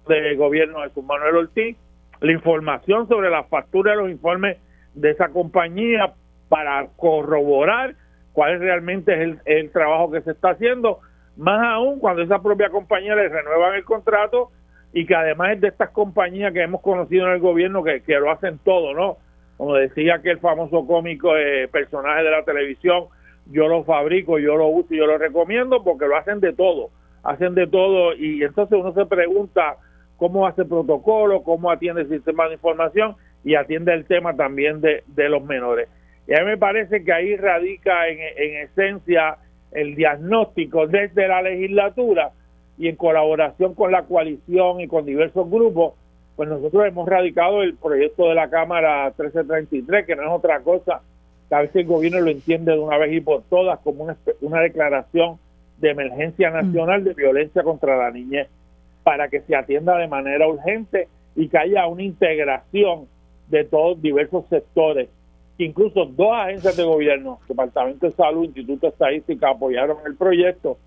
del gobierno, Jesús Manuel Ortiz, la información sobre la factura de los informes de esa compañía para corroborar cuál realmente es el, trabajo que se está haciendo, más aún cuando esa propia compañía le renuevan el contrato y que además es de estas compañías que hemos conocido en el gobierno que, que lo hacen todo, ¿no? Como decía que el famoso cómico eh, personaje de la televisión, yo lo fabrico, yo lo uso y yo lo recomiendo porque lo hacen de todo, hacen de todo y entonces uno se pregunta, cómo hace protocolo, cómo atiende el sistema de información y atiende el tema también de, los menores. Y a mí me parece que ahí radica en, esencia el diagnóstico desde la legislatura y en colaboración con la coalición y con diversos grupos, pues nosotros hemos radicado el proyecto de la Cámara 1333, que no es otra cosa que a veces el gobierno lo entiende de una vez y por todas como una, una declaración de emergencia nacional de violencia contra la niñez para que se atienda de manera urgente y que haya una integración de todos diversos sectores. Incluso dos agencias de gobierno, Departamento de Salud, Instituto de Estadística, apoyaron el proyecto.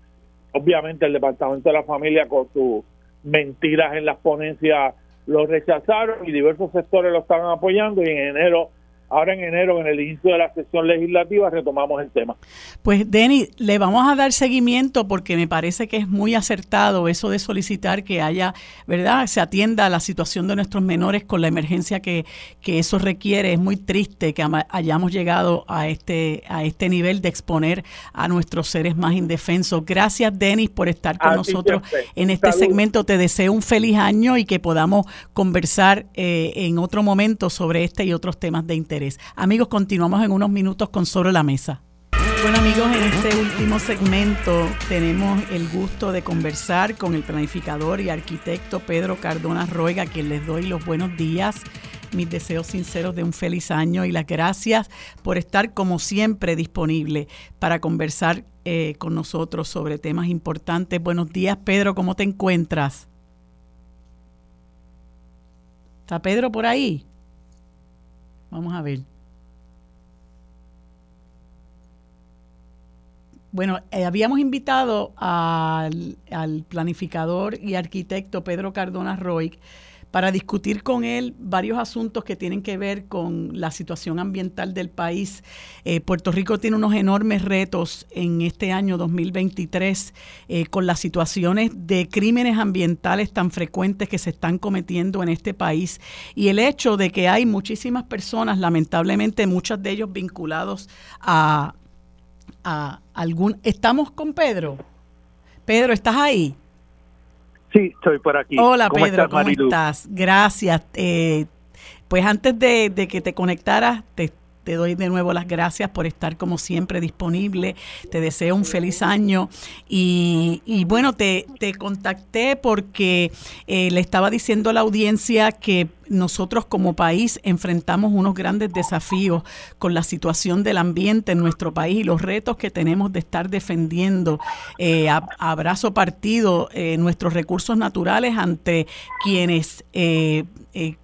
Obviamente el Departamento de la Familia con sus mentiras en las ponencias lo rechazaron y diversos sectores lo estaban apoyando y en enero ahora en enero, en el inicio de la sesión legislativa, retomamos el tema.
Pues, Denis, le vamos a dar seguimiento porque me parece que es muy acertado eso de solicitar que haya, ¿verdad?, se atienda a la situación de nuestros menores con la emergencia que, que eso requiere. Es muy triste que hayamos llegado a este, a este nivel de exponer a nuestros seres más indefensos. Gracias, Denis, por estar con nosotros en este segmento. Te deseo un feliz año y que podamos conversar eh, en otro momento sobre este y otros temas de interés. Amigos, continuamos en unos minutos con Sobre la Mesa. Bueno amigos, en este último segmento tenemos el gusto de conversar con el planificador y arquitecto Pedro Cardona Roiga, a quien les doy los buenos días, mis deseos sinceros de un feliz año y las gracias por estar como siempre disponible para conversar eh, con nosotros sobre temas importantes. Buenos días Pedro, ¿cómo te encuentras? ¿Está Pedro por ahí? Vamos a ver. Bueno, eh, habíamos invitado al, al, planificador y arquitecto Pedro Cardona Roy para discutir con él varios asuntos que tienen que ver con la situación ambiental del país. Eh, Puerto Rico tiene unos enormes retos en este año 2023 eh, con las situaciones de crímenes ambientales tan frecuentes que se están cometiendo en este país y el hecho de que hay muchísimas personas, lamentablemente muchos de ellos vinculados a, a algún... ¿Estamos con Pedro? Pedro, ¿estás ahí?
Sí, estoy por aquí.
Hola Pedro, ¿cómo estás? Gracias. Eh, pues antes de, que te conectaras, te, te doy de nuevo las gracias por estar como siempre disponible. Te deseo un feliz año. Y, y bueno, te, te contacté porque eh, le estaba diciendo a la audiencia que nosotros como país enfrentamos unos grandes desafíos con la situación del ambiente en nuestro país y los retos que tenemos de estar defendiendo eh, a, brazo partido eh, nuestros recursos naturales ante quienes eh,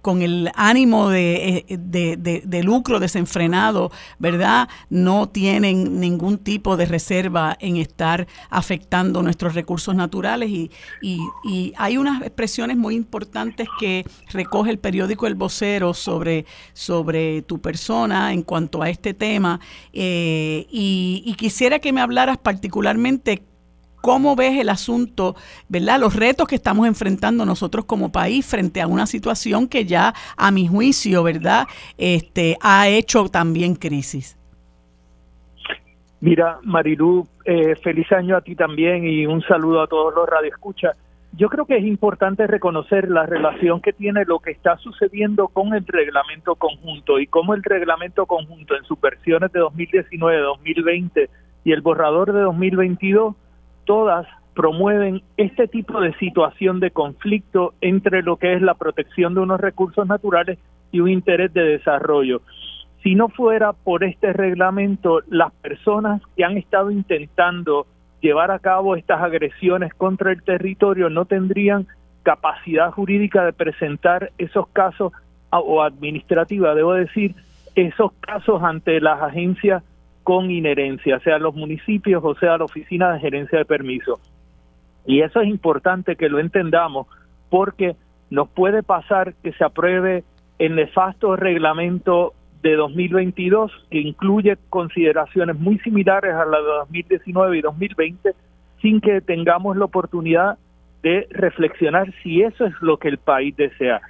con el ánimo de, de, lucro desenfrenado, ¿verdad? No tienen ningún tipo de reserva en estar afectando nuestros recursos naturales y, y, y hay unas expresiones muy importantes que recoge el periódico periódico El Vocero sobre, sobre tu persona en cuanto a este tema eh, y, quisiera que me hablaras particularmente cómo ves el asunto, ¿verdad? Los retos que estamos enfrentando nosotros como país frente a una situación que ya, a mi juicio, ¿verdad? Este, ha hecho también crisis.
Mira, Marilú, eh, feliz año a ti también y un saludo a todos los radioescuchas yo creo que es importante reconocer la relación que tiene lo que está sucediendo con el reglamento conjunto y cómo el reglamento conjunto en sus versiones de 2019, 2020 y el borrador de 2022, todas promueven este tipo de situación de conflicto entre lo que es la protección de unos recursos naturales y un interés de desarrollo. Si no fuera por este reglamento, las personas que han estado intentando llevar a cabo estas agresiones contra el territorio no tendrían capacidad jurídica de presentar esos casos o administrativa, debo decir, esos casos ante las agencias con inherencia, sea los municipios o sea la oficina de gerencia de permiso. Y eso es importante que lo entendamos porque nos puede pasar que se apruebe el nefasto reglamento de 2022 que incluye consideraciones muy similares a las de 2019 y 2020 sin que tengamos la oportunidad de reflexionar si eso es lo que el país desea.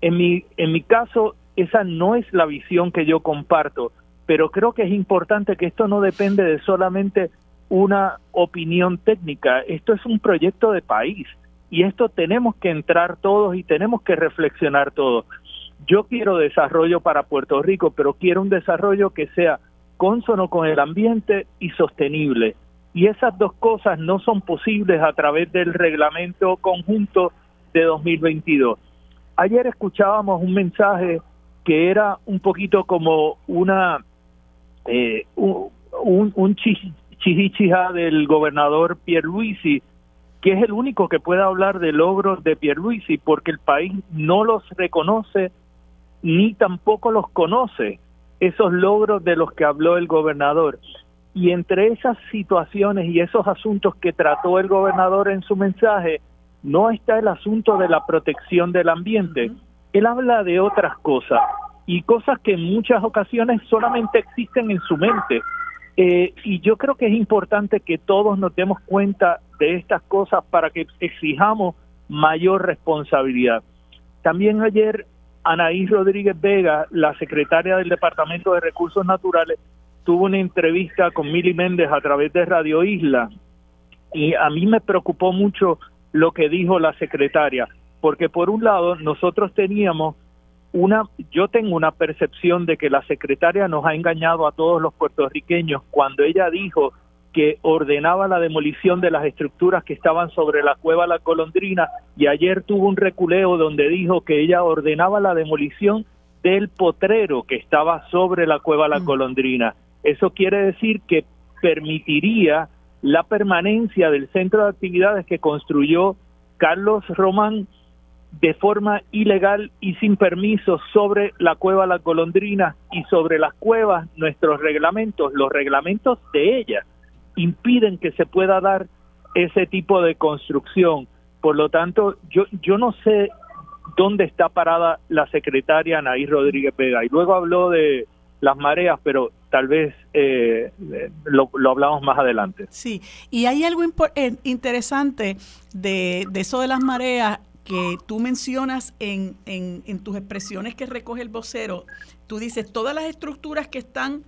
En mi, en mi caso, esa no es la visión que yo comparto, pero creo que es importante que esto no depende de solamente una opinión técnica, esto es un proyecto de país y esto tenemos que entrar todos y tenemos que reflexionar todos. Yo quiero desarrollo para Puerto Rico, pero quiero un desarrollo que sea consono con el ambiente y sostenible. Y esas dos cosas no son posibles a través del reglamento conjunto de 2022. Ayer escuchábamos un mensaje que era un poquito como una eh, un, un, del gobernador Pierluisi, que es el único que puede hablar de logros de Pierluisi, porque el país no los reconoce ni tampoco los conoce, esos logros de los que habló el gobernador. Y entre esas situaciones y esos asuntos que trató el gobernador en su mensaje, no está el asunto de la protección del ambiente. Él habla de otras cosas y cosas que en muchas ocasiones solamente existen en su mente. Eh, y yo creo que es importante que todos nos demos cuenta de estas cosas para que exijamos mayor responsabilidad. También ayer Anaís Rodríguez Vega, la secretaria del Departamento de Recursos Naturales, tuvo una entrevista con Mili Méndez a través de Radio Isla. Y a mí me preocupó mucho lo que dijo la secretaria, porque por un lado nosotros teníamos una, yo tengo una percepción de que la secretaria nos ha engañado a todos los puertorriqueños cuando ella dijo que ordenaba la demolición de las estructuras que estaban sobre la cueva La Colondrina y ayer tuvo un reculeo donde dijo que ella ordenaba la demolición del potrero que estaba sobre la cueva La mm. Colondrina. Eso quiere decir que permitiría la permanencia del centro de actividades que construyó Carlos Román de forma ilegal y sin permiso sobre la cueva La Colondrina y sobre las cuevas nuestros reglamentos, los reglamentos de ella impiden que se pueda dar ese tipo de construcción. Por lo tanto, yo, yo no sé dónde está parada la secretaria Anaí Rodríguez Vega. Y luego habló de las mareas, pero tal vez eh, lo, lo, hablamos más adelante.
Sí, y hay algo eh, interesante de, de, eso de las mareas que tú mencionas en, en, en tus expresiones que recoge el vocero. Tú dices, todas las estructuras que están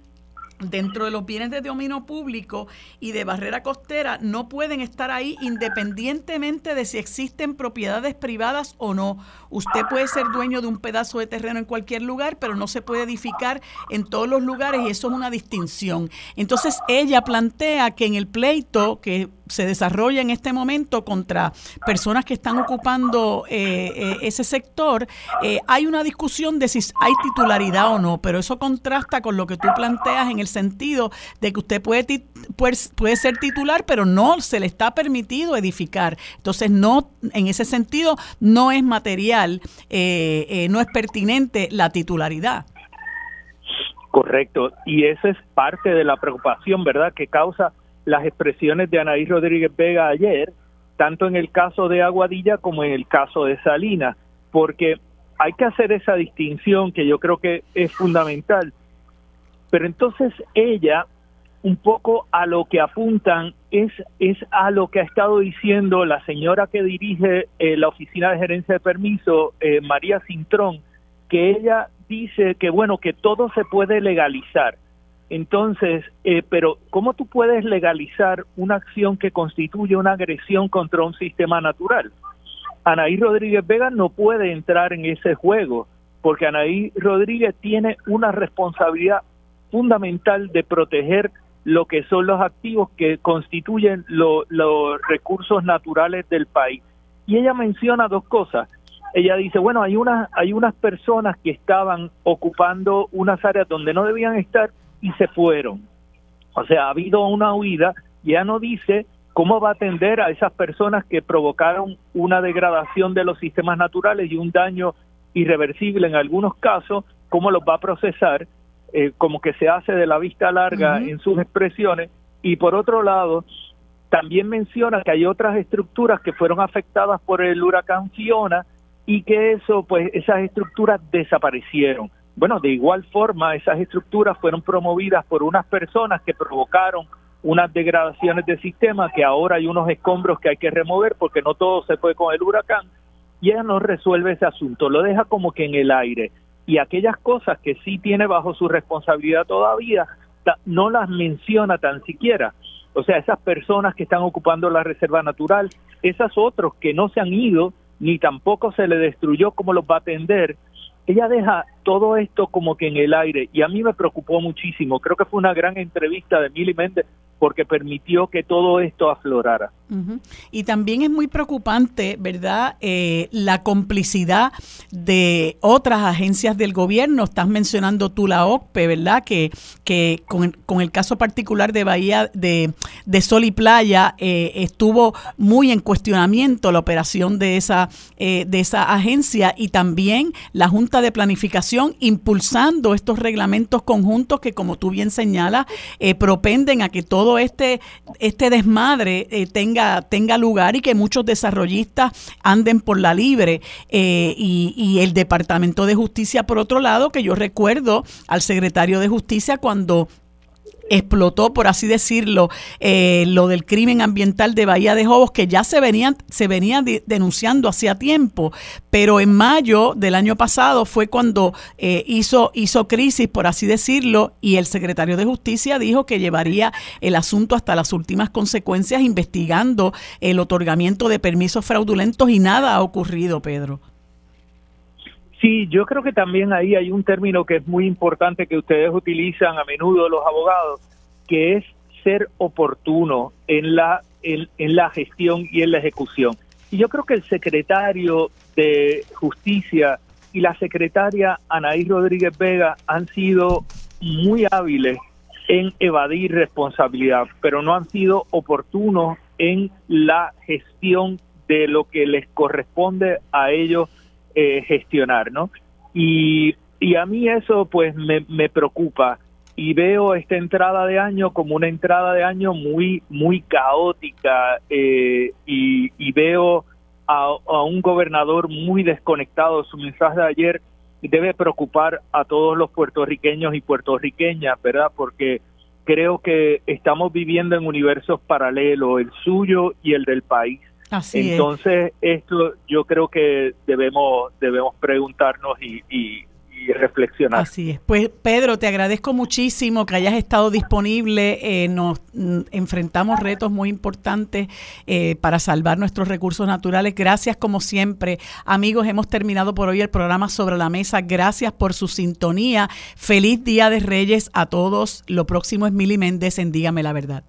dentro de los bienes de dominio público y de barrera costera no pueden estar ahí independientemente de si existen propiedades privadas o no. Usted puede ser dueño de un pedazo de terreno en cualquier lugar, pero no se puede edificar en todos los lugares y eso es una distinción. Entonces ella plantea que en el pleito que se desarrolla en este momento contra personas que están ocupando eh, eh, ese sector, eh, hay una discusión de si hay titularidad o no, pero eso contrasta con lo que tú planteas en el sentido de que usted puede, puede, ser titular, pero no se le está permitido edificar. Entonces, no, en ese sentido, no es material, no es pertinente la titularidad.
Correcto, y esa es parte de la preocupación, ¿verdad?, que causa las expresiones de Anaí Rodríguez Vega ayer, tanto en el caso de Aguadilla como en el caso de Salinas, porque hay que hacer esa distinción que yo creo que es fundamental. Pero entonces ella, un poco a lo que apuntan, es, es a lo que ha estado diciendo la señora que dirige eh, la Oficina de Gerencia de Permiso, eh, María Cintrón, que ella dice que, bueno, que todo se puede legalizar entonces, eh, pero ¿cómo tú puedes legalizar una acción que constituye una agresión contra un sistema natural? Anaí Rodríguez Vega no puede entrar en ese juego porque Anaí Rodríguez tiene una responsabilidad fundamental de proteger lo que son los activos que constituyen los recursos naturales del país. Y ella menciona dos cosas. Ella dice, bueno, hay unas, hay unas personas que estaban ocupando unas áreas donde no debían estar y se fueron. O sea, ha habido una huida, ya no dice cómo va a atender a esas personas que provocaron una degradación de los sistemas naturales y un daño irreversible en algunos casos, cómo los va a procesar, eh, como que se hace de la vista larga en sus expresiones. Y por otro lado, también menciona que hay otras estructuras que fueron afectadas por el huracán Fiona y que eso, pues esas estructuras desaparecieron. Bueno, de igual forma, esas estructuras fueron promovidas por unas personas que provocaron unas degradaciones del sistema, que ahora hay unos escombros que hay que remover porque no todo se fue con el huracán, y ella no resuelve ese asunto, lo deja como que en el aire. Y aquellas cosas que sí tiene bajo su responsabilidad todavía, no las menciona tan siquiera. O sea, esas personas que están ocupando la reserva natural, esas otros que no se han ido, ni tampoco se le destruyó, ¿cómo los va a atender? Ella deja todo esto como que en el aire y a mí me preocupó muchísimo. Creo que fue una gran entrevista de Mili Méndez porque permitió que todo esto aflorara.
Y también es muy preocupante, ¿verdad?, eh, la complicidad de otras agencias del gobierno. Estás mencionando tú la OCPE, ¿verdad?, que, que con, el caso particular de Bahía de, de Sol y Playa eh, estuvo muy en cuestionamiento la operación de esa, eh, de esa agencia y también la Junta de Planificación impulsando estos reglamentos conjuntos que, como tú bien señalas, propenden a que todo este, este desmadre tenga tenga, lugar y que muchos desarrollistas anden por la libre. Eh, y, y el Departamento de Justicia, por otro lado, que yo recuerdo al secretario de Justicia cuando explotó, por así decirlo, eh, lo del crimen ambiental de Bahía de Jobos, que ya se venían, se venía denunciando hacía tiempo, pero en mayo del año pasado fue cuando eh, hizo, hizo crisis, por así decirlo, y el secretario de Justicia dijo que llevaría el asunto hasta las últimas consecuencias, investigando el otorgamiento de permisos fraudulentos y nada ha ocurrido, Pedro.
Sí, yo creo que también ahí hay un término que es muy importante que ustedes utilizan a menudo los abogados, que es ser oportuno en la en, la gestión y en la ejecución. Y yo creo que el secretario de Justicia y la secretaria Anaí Rodríguez Vega han sido muy hábiles en evadir responsabilidad, pero no han sido oportunos en la gestión de lo que les corresponde a ellos eh, gestionar, ¿no? Y, y a mí eso pues me, me preocupa y veo esta entrada de año como una entrada de año muy muy caótica eh, y, y, veo a, a, un gobernador muy desconectado. Su mensaje de ayer debe preocupar a todos los puertorriqueños y puertorriqueñas, ¿verdad? Porque creo que estamos viviendo en universos paralelos, el suyo y el del país. Entonces, esto yo creo que debemos, debemos preguntarnos y, y, reflexionar.
Así es. Pues Pedro, te agradezco muchísimo que hayas estado disponible. Eh, nos mm, enfrentamos retos muy importantes eh, para salvar nuestros recursos naturales. Gracias como siempre. Amigos, hemos terminado por hoy el programa sobre la mesa. Gracias por su sintonía. Feliz Día de Reyes a todos. Lo próximo es Mili Méndez en Dígame la Verdad.